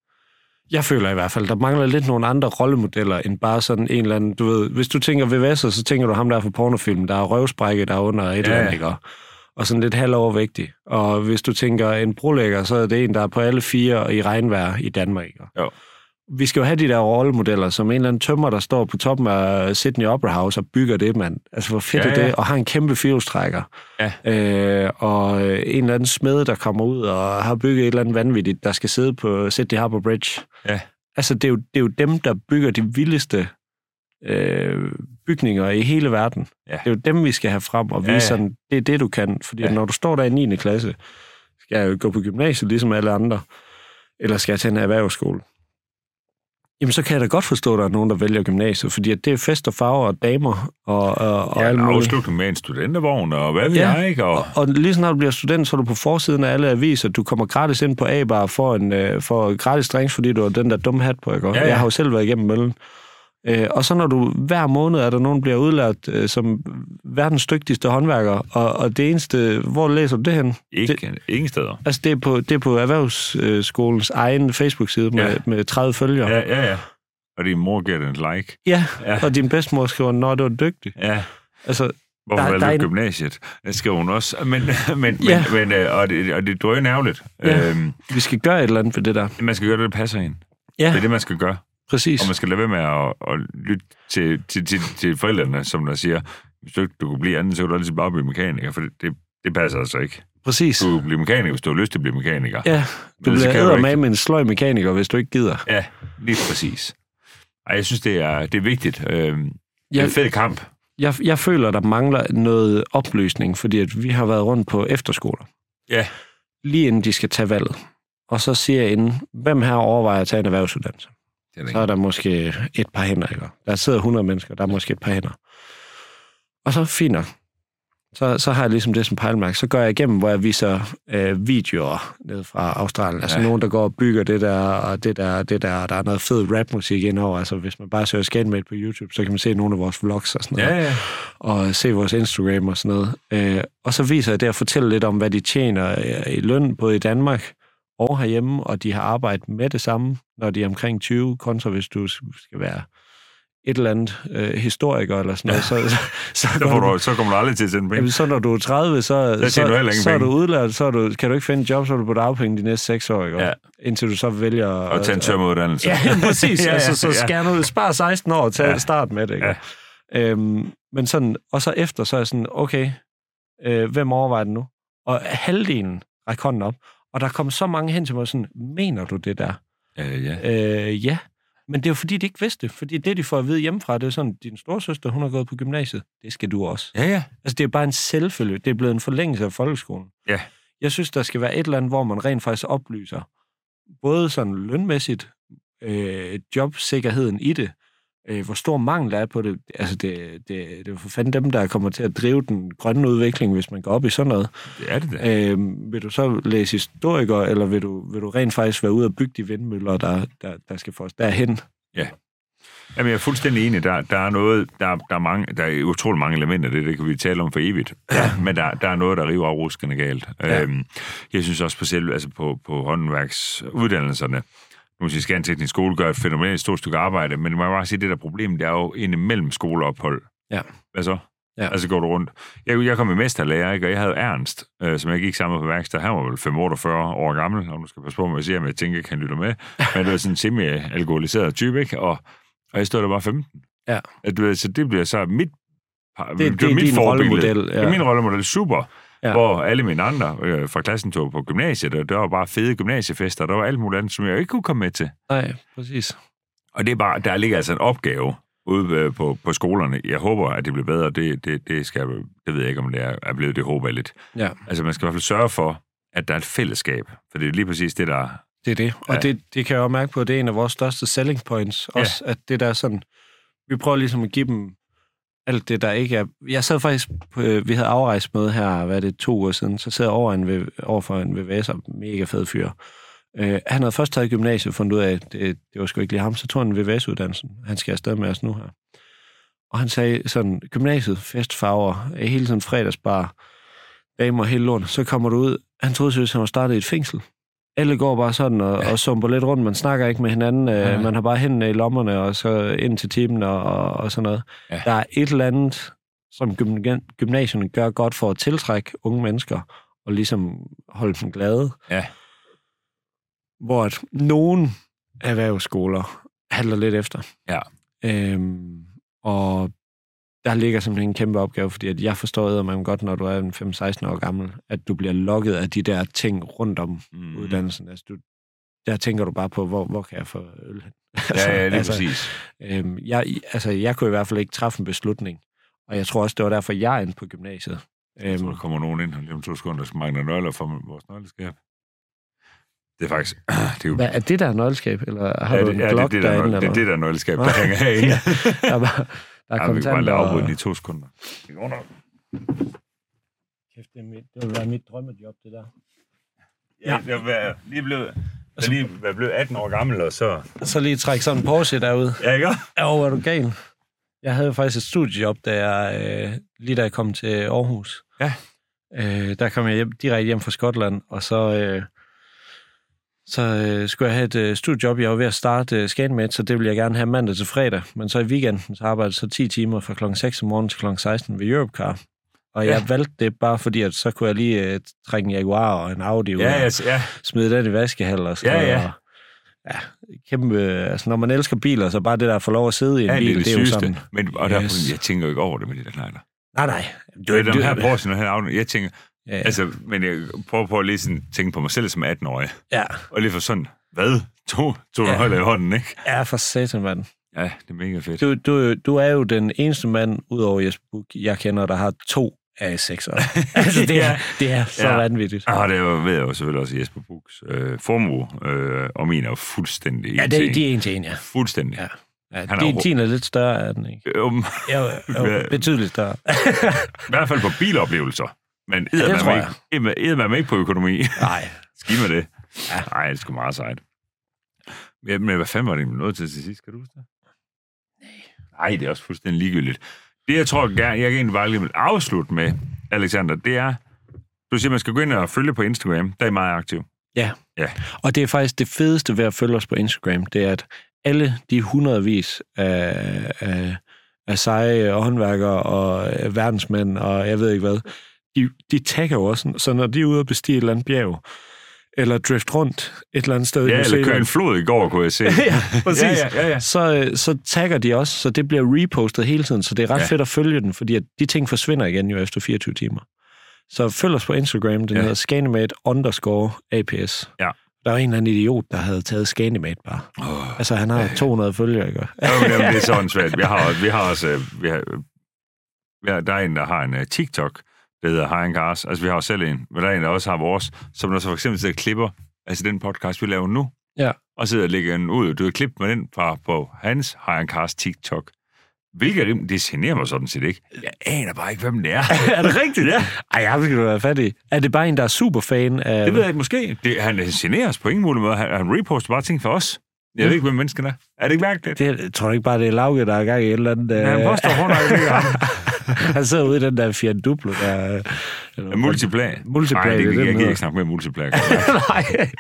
S2: jeg føler i hvert fald, der mangler lidt nogle andre rollemodeller, end bare sådan en eller anden, du ved, hvis du tænker VVS'er, så tænker du ham der fra pornofilm, der er røvsprække, der er under et ja. eller andet, ikke? og sådan lidt halvovervægtig. Og hvis du tænker en brolægger, så er det en, der er på alle fire i regnvejr i Danmark. Ikke?
S1: Jo
S2: vi skal jo have de der rollemodeller, som en eller anden tømmer, der står på toppen af Sydney Opera House og bygger det, mand. Altså, hvor fedt ja, ja. er det? Og har en kæmpe firehjulstrækker.
S1: Ja.
S2: Øh, og en eller anden smed, der kommer ud og har bygget et eller andet vanvittigt, der skal sidde på Sydney Harbour Bridge.
S1: Ja.
S2: Altså, det er, jo, det er jo dem, der bygger de vildeste øh, bygninger i hele verden.
S1: Ja.
S2: Det er jo dem, vi skal have frem og vise, ja, ja. sådan, det er det, du kan. Fordi ja. når du står der i 9. klasse, skal jeg jo gå på gymnasiet, ligesom alle andre, eller skal jeg til en erhvervsskole Jamen, så kan jeg da godt forstå, at der er nogen, der vælger gymnasiet, fordi at det er fest og farver og damer og, og, og
S1: ja, alt muligt. afslutning med en studentervogn, og hvad ved ja, jeg, ikke?
S2: Og... og... Og lige snart du bliver student, så er du på forsiden af alle aviser. Du kommer gratis ind på A-bar for, en, uh, for gratis drinks, fordi du har den der dumme hat på, ikke? Ja, ja. Jeg har jo selv været igennem møllen. Øh, og så når du hver måned er der nogen, der bliver udlært øh, som verdens dygtigste håndværker, og, og det eneste, hvor læser du det hen?
S1: Ikke, det, ingen steder.
S2: Altså det er på, det er på Erhvervsskolens egen Facebook-side med, ja. med 30 følgere.
S1: Ja, ja, ja. Og din mor giver den en like.
S2: Ja, ja, og din bedstemor skriver, når du er dygtig.
S1: Ja.
S2: Altså,
S1: Hvorfor valgte du en... gymnasiet? Det skriver hun også. Men, men, ja. men, men, øh, og, det, og det er nærligt.
S2: Ja. Øhm, Vi skal gøre et eller andet for det der.
S1: Man skal gøre det, der passer ind.
S2: Ja.
S1: Det er det, man skal gøre.
S2: Præcis.
S1: Og man skal lade være med at, at lytte til, til, til, til forældrene, som der siger, hvis du ikke du kunne blive andet, så kan du altid bare blive mekaniker, for det, det, det passer altså ikke.
S2: Præcis.
S1: Du kan blive mekaniker, hvis du har lyst til at blive mekaniker.
S2: Ja, du
S1: Men
S2: bliver æder
S1: ikke.
S2: med en sløj mekaniker, hvis du ikke gider.
S1: Ja, lige præcis. Ej, jeg synes, det er, det er vigtigt. Øh, det er
S2: Jeg,
S1: en fed kamp.
S2: jeg, jeg føler, der mangler noget opløsning, fordi at vi har været rundt på efterskoler,
S1: Ja,
S2: lige inden de skal tage valget. Og så siger jeg inden, hvem her overvejer at tage en erhvervsuddannelse?
S1: Det er
S2: Så er der måske et par hænder, ikke? Der sidder 100 mennesker, der er måske et par hænder. Og så fint nok. Så, så har jeg ligesom det som pejlemærke. Så går jeg igennem, hvor jeg viser øh, videoer ned fra Australien. Altså
S1: Ja.
S2: nogen, der går og bygger det der, og det der, og det der. Og der er noget fed rapmusik indover. Altså hvis man bare søger Scanmate på YouTube, så kan man se nogle af vores vlogs og sådan noget.
S1: Ja, ja.
S2: Og se vores Instagram og sådan noget. Øh, og så viser jeg det og fortæller lidt om, hvad de tjener øh, i løn, både i Danmark og herhjemme, og de har arbejdet med det samme, når de er omkring 20, kontra hvis du skal være et eller andet øh, historiker eller sådan noget. Så, så, så,
S1: Så, får du, så kommer du aldrig til at sende penge.
S2: Jamen, så når du er 30, så, så,
S1: du ingen
S2: så er du udlært, så er du, kan du ikke finde et job, så er du på dagpenge de næste seks år, ikke?
S1: Ja.
S2: indtil du så vælger...
S1: Og tage en tørmeuddannelse.
S2: Ja, præcis.
S1: Ja,
S2: ja,
S1: ja,
S2: altså, så
S1: ja.
S2: skær nu, spar 16 år til
S1: Ja.
S2: at starte med det. Ikke?
S1: Ja.
S2: Øhm, men sådan, og så efter, så er jeg sådan, okay, øh, hvem overvejer det nu? Og halvdelen rækker hånden op, og der kom så mange hen til mig sådan, mener du det der?
S1: Ja, ja.
S2: Øh, ja, men det er jo fordi, de ikke vidste det. Fordi det, de får at vide hjemmefra, det er sådan, din storsøster, hun har gået på gymnasiet. Det skal du også.
S1: Ja, ja.
S2: Altså, det er bare en selvfølge. Det er blevet en forlængelse af folkeskolen.
S1: Ja.
S2: Jeg synes, der skal være et eller andet, hvor man rent faktisk oplyser både sådan lønmæssigt, øh, jobsikkerheden i det, øh, hvor stor mangel der er på det. Altså, det, det, det er jo for fanden dem, der kommer til at drive den grønne udvikling, hvis man går op i sådan noget.
S1: Det er det da.
S2: Øh, vil du så læse historiker, eller vil du, vil du rent faktisk være ude og bygge de vindmøller, der, der, der skal få os derhen?
S1: Jamen, jeg er fuldstændig enig. Der, der er noget, der, der, er mange, der er utrolig mange elementer, det, det kan vi tale om for evigt. Ja. Men der, der er noget, der river ruskende galt.
S2: Ja.
S1: Ja. Øhm, jeg synes også på selv, altså på, på håndværksuddannelserne, nu siger Skanteknisk Skole gør et fænomenalt stort stykke arbejde, men man må bare sige, at det der problem, det er jo en imellem skoleophold.
S2: Ja.
S1: Hvad så?
S2: Ja.
S1: Altså går du rundt. Jeg, jeg kom i mesterlærer, ikke? og jeg havde Ernst, øh, som jeg gik sammen med på værksted. Han var vel 45 år gammel, og nu skal jeg passe på, hvad jeg siger, men jeg tænker ikke, han lytter med. Men det var sådan en semi-alkoholiseret type, ikke? Og, og jeg stod der bare 15.
S2: Ja.
S1: At, du så det bliver så mit, det,
S2: det er din rollemodel,
S1: Ja.
S2: ja.
S1: Det er min rollemodel, super.
S2: Ja.
S1: Ja. Hvor alle mine andre øh, fra klassen tog på gymnasiet, og der var bare fede gymnasiefester, der var alt muligt andet, som jeg ikke kunne komme med til.
S2: Nej, præcis.
S1: Og det er bare, der ligger altså en opgave ude øh, på, på skolerne. Jeg håber, at det bliver bedre. Det, det, det, skal, det ved jeg ikke, om det er, er blevet. Det håber jeg lidt.
S2: Ja.
S1: Altså, man skal i hvert fald sørge for, at der er et fællesskab. For det er lige præcis det, der...
S2: Det er det. Og
S1: Ja.
S2: det, det kan jeg jo mærke på, at det er en af vores største selling points. Også at det der sådan... Vi prøver ligesom at give dem alt det, der ikke er... Jeg sad faktisk... På, øh, vi havde afrejsmøde her, hvad er det, to uger siden. Så sad jeg over, en, over for en VVS'er, mega fed fyr. Øh, han havde først taget gymnasiet og fundet ud af, at det, det var sgu ikke lige ham, så tog han VVS-uddannelsen. Han skal afsted med os nu her. Og han sagde sådan, gymnasiet, festfarver, hele sådan fredagsbar, damer hele lort, så kommer du ud. Han troede at han var startet i et fængsel. Alle går bare sådan og, og sumper lidt rundt. Man snakker ikke med hinanden. Ja.
S1: Ja.
S2: Man har bare hænderne i lommerne og så ind til timen og, og, og sådan noget.
S1: Ja.
S2: Der er et eller andet, som gym- gymnasierne gør godt for at tiltrække unge mennesker og ligesom holde dem glade.
S1: Ja.
S2: Hvor at nogle erhvervsskoler handler lidt efter.
S1: Ja.
S2: Øhm, og der ligger simpelthen en kæmpe opgave, fordi at jeg forstår man godt, når du er en 5-16 år gammel, at du bliver lukket af de der ting rundt om
S1: Mm.
S2: uddannelsen. Altså, du, der tænker du bare på, hvor, hvor kan jeg få øl hen?
S1: Ja, ja, det er
S2: altså,
S1: præcis.
S2: øhm, jeg, altså, jeg kunne i hvert fald ikke træffe en beslutning. Og jeg tror også, det var derfor, jeg endte på gymnasiet.
S1: Jeg tror,
S2: Øhm,
S1: der kommer nogen ind lige om to sekunder, som mangler nøgler for vores nøgleskab. Det er faktisk... Det er jo...
S2: hvad, er det der nøgleskab? Eller har
S1: ja,
S2: du
S1: det,
S2: en
S1: ja,
S2: blok
S1: det, det, der,
S2: derinde?
S1: nøgle- det er det der nøgleskab, der hænger herinde.
S2: Ja, der er, bare, der er
S1: Ja, vi kan bare
S2: kontanter.
S1: den i to sekunder. Det går nok.
S2: Kæft, det, er mit, det vil være mit drømmejob, det der.
S1: Ja, jeg er lige blevet, jeg er lige været blevet 18 år gammel, og så...
S2: Så lige trække sådan en Porsche derude.
S1: Ja, ikke?
S2: Ja, hvor er du gal. Jeg havde faktisk et studiejob, da jeg, øh, lige da jeg kom til Aarhus.
S1: Ja.
S2: Øh, der kom jeg hjem, direkte hjem fra Skotland, og så, øh, så øh, skulle jeg have et øh, studiejob. Jeg var ved at starte øh, Scanmed, så det ville jeg gerne have mandag til fredag. Men så i weekenden, så arbejdede jeg så 10 timer fra klokken 6 om morgenen til klokken 16 ved Europcar. Og jeg
S1: Ja.
S2: valgte det bare fordi, at så kunne jeg lige øh, trække en Jaguar og en Audi ud
S1: Ja,
S2: og
S1: ja, ja.
S2: smide den i vaskehal og sådan
S1: Ja, ja.
S2: Og, ja, kæmpe... Altså, når man elsker biler, så bare det der at få lov at sidde i en
S1: Ja,
S2: bil,
S1: det er det,
S2: det er jo sådan...
S1: Men, og
S2: Yes.
S1: jeg tænker jo ikke over det med de der.
S2: Nej, nej.
S1: Det er dem her Porsche, her Audi. Jeg tænker,
S2: Ja, ja.
S1: altså, men jeg prøver på at lige sådan tænke på mig selv som 18-årig.
S2: ja.
S1: Og lige for sådan, hvad? To, to ja.
S2: Ja.
S1: højder i hånden, ikke?
S2: ja, for satan, mand.
S1: Ja, det er mega fedt.
S2: Du, du, du er jo den eneste mand, udover Jesper Buch, jeg kender, der har to A6'ere. altså, det er, det er så
S1: Ja.
S2: ja. vanvittigt.
S1: Ah, det er jo, ved jeg jo selvfølgelig også Jesper Buchs øh, formue, øh, og min er jo fuldstændig
S2: Ja, det, de er en til en, ja.
S1: Fuldstændig.
S2: Ja. ja
S1: Han er
S2: din,
S1: jo-
S2: din er lidt større, er den ikke?
S1: Um,
S2: Jo, jo, betydeligt større.
S1: I hvert fald på biloplevelser. Men
S2: Ja,
S1: edder
S2: tror
S1: man
S2: jeg.
S1: ikke, edder man ikke på økonomi.
S2: Nej.
S1: Skidt med det.
S2: Ja.
S1: Nej, det er sgu meget sejt. Ja, men hvad fanden var det noget til til sidst? Kan du huske det? Nej. Nej, det er også fuldstændig ligegyldigt. Det, jeg tror, gerne, jeg egentlig bare lige vil afslutte med, Alexander, det er, du siger, man skal gå ind og følge på Instagram. Der er I meget aktiv.
S2: Ja.
S1: Ja.
S2: Og det er faktisk det fedeste ved at følge os på Instagram, det er, at alle de hundredvis af, af, af seje håndværkere og øh, verdensmænd og jeg ved ikke hvad, de, de tagger jo også, så når de er ude og bestige et eller andet bjerg, eller drift rundt et eller andet sted i
S1: Ja, eller køre en flod i går, kunne jeg se.
S2: ja, præcis.
S1: Ja, ja, ja, ja.
S2: Så, øh, så tagger de også, så det bliver repostet hele tiden, så det er ret
S1: Ja.
S2: ja. fedt at følge den, fordi at de ting forsvinder igen jo efter 24 timer. Så følg os på Instagram, den
S1: Ja.
S2: ja. hedder Scanimate underscore APS.
S1: Ja.
S2: Der var en eller anden idiot, der havde taget Scanimate bare.
S1: Oh.
S2: Altså, han har 200 følgere, ikke?
S1: Ja, men, jamen, det er sådan svært. Vi har, vi har også... øh, Vi har, vi har, der er en, der har en uh, TikTok, der hedder High Cars. Altså, vi har også selv en, men der er en, der også har vores, som der så for eksempel sidder og klipper, altså den podcast, vi laver nu,
S2: Ja.
S1: og sidder og lægger den ud. Du har klippet med den fra på hans High Cars TikTok. Hvilket dem, det generer mig sådan set ikke. Jeg aner bare ikke, hvem det er.
S2: er det rigtigt?
S1: Ja.
S2: Ej, jeg du være fat i. Er det bare en, der er super fan af...
S1: Det ved jeg ikke, måske. Det, han generer os på ingen mulig måde. Han, han reposter bare ting for os. Jeg ved ikke, hvem mennesken er. Er det ikke mærkeligt?
S2: Det, jeg tror ikke bare, det er Lauke, der er gang i et eller andet...
S1: Ja, han
S2: øh,
S1: påstår, har ikke ham.
S2: han sidder ude i den der Fiat Duplo, der... eller-
S1: Multiplag.
S2: Multiplag,
S1: Nej, det,
S2: det er
S1: jeg, gider ikke snakke mere multiplag.
S2: Nej.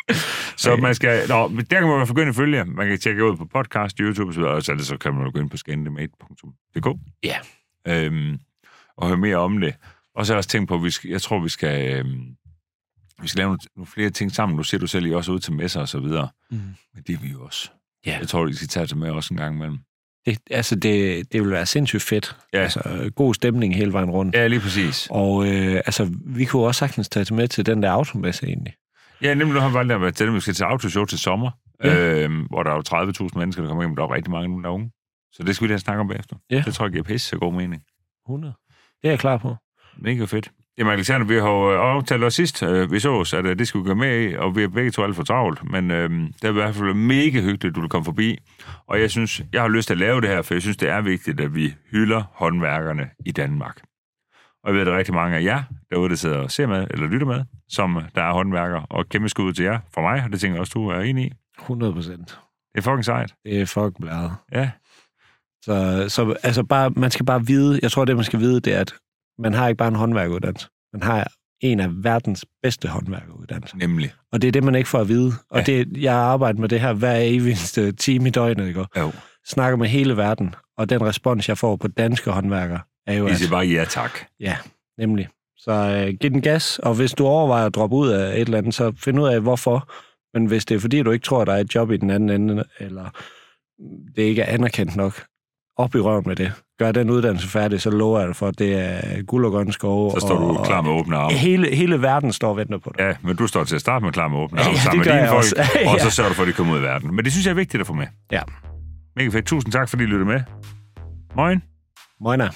S1: Så man skal... Nå, der kan man begynde at følge. Man kan tjekke ud på podcast, YouTube osv., og så, det, så kan man gå ind på scandimate.dk.
S2: Ja.
S1: Øhm, og høre mere om det. Og så har jeg også tænkt på, at vi skal, jeg tror, vi skal, øhm, vi skal lave nogle, nogle flere ting sammen. Nu ser du selv, I også ude til messer og så videre.
S2: Mm.
S1: Men det er vi jo også.
S2: Ja.
S1: Jeg tror, vi skal tage det med også en gang imellem.
S2: Det, altså, det, det vil være sindssygt fedt.
S1: Ja.
S2: Altså, god stemning hele vejen rundt.
S1: Ja, lige præcis.
S2: Og øh, altså, vi kunne også sagtens tage med til den der automesse egentlig.
S1: Ja, nemlig nu har vi valgt at være til, at vi skal til autoshow til sommer,
S2: Ja.
S1: øhm, hvor der er jo 30.000 mennesker, der kommer hjem, der er rigtig mange nu, der er unge. Så det skal vi da snakke om bagefter.
S2: Ja.
S1: Det tror jeg giver pisse så god mening.
S2: 100. Det er jeg klar på.
S1: Mega fedt. Jamen Alexander, vi har jo øh, aftalt os sidst, øh, vi så os, at øh, det skulle gøre med i, og vi er begge to alt for travlt, men øh, det er i hvert fald mega hyggeligt, at du vil komme forbi. Og jeg synes, jeg har lyst til at lave det her, for jeg synes, det er vigtigt, at vi hylder håndværkerne i Danmark. Og jeg ved, at der er rigtig mange af jer derude, der sidder og ser med, eller lytter med, som der er håndværkere, og kæmpe skud til jer, for mig, og det tænker jeg også, du er enig i.
S2: 100 procent.
S1: Det er fucking sejt.
S2: Det er fucking bladet.
S1: Ja,
S2: Så, så altså bare, man skal bare vide, jeg tror, det man skal vide, det er, at man har ikke bare en håndværkeruddannelse. Man har en af verdens bedste håndværkeruddannelser.
S1: nemlig.
S2: Og det er det, man ikke får at vide. Og
S1: Ja.
S2: det, jeg arbejder med det her hver eneste time i døgnet, ikke?
S1: Jo.
S2: Snakker med hele verden, og den respons, jeg får på danske håndværkere, er jo,
S1: I
S2: at,
S1: siger bare ja tak.
S2: ja, nemlig. Så øh, giv den gas, og hvis du overvejer at droppe ud af et eller andet, så find ud af, hvorfor. Men hvis det er fordi, du ikke tror, at der er et job i den anden ende, eller det ikke er anerkendt nok, op i røven med det. Gør den uddannelse færdig, så lover jeg dig for, at det er guld og grønne skove.
S1: Så står du
S2: og,
S1: klar med åbne arme.
S2: Hele, hele verden står og venter på dig.
S1: Ja, men du står til at starte med klar med åbne
S2: Ja,
S1: arme
S2: det
S1: sammen med dine folk,
S2: også. Ja.
S1: og så sørger du for, at de kommer ud i verden. Men det synes jeg er vigtigt at få med.
S2: Ja.
S1: Mega fedt. Tusind tak, fordi I lyttede med. Moin.
S2: Moina.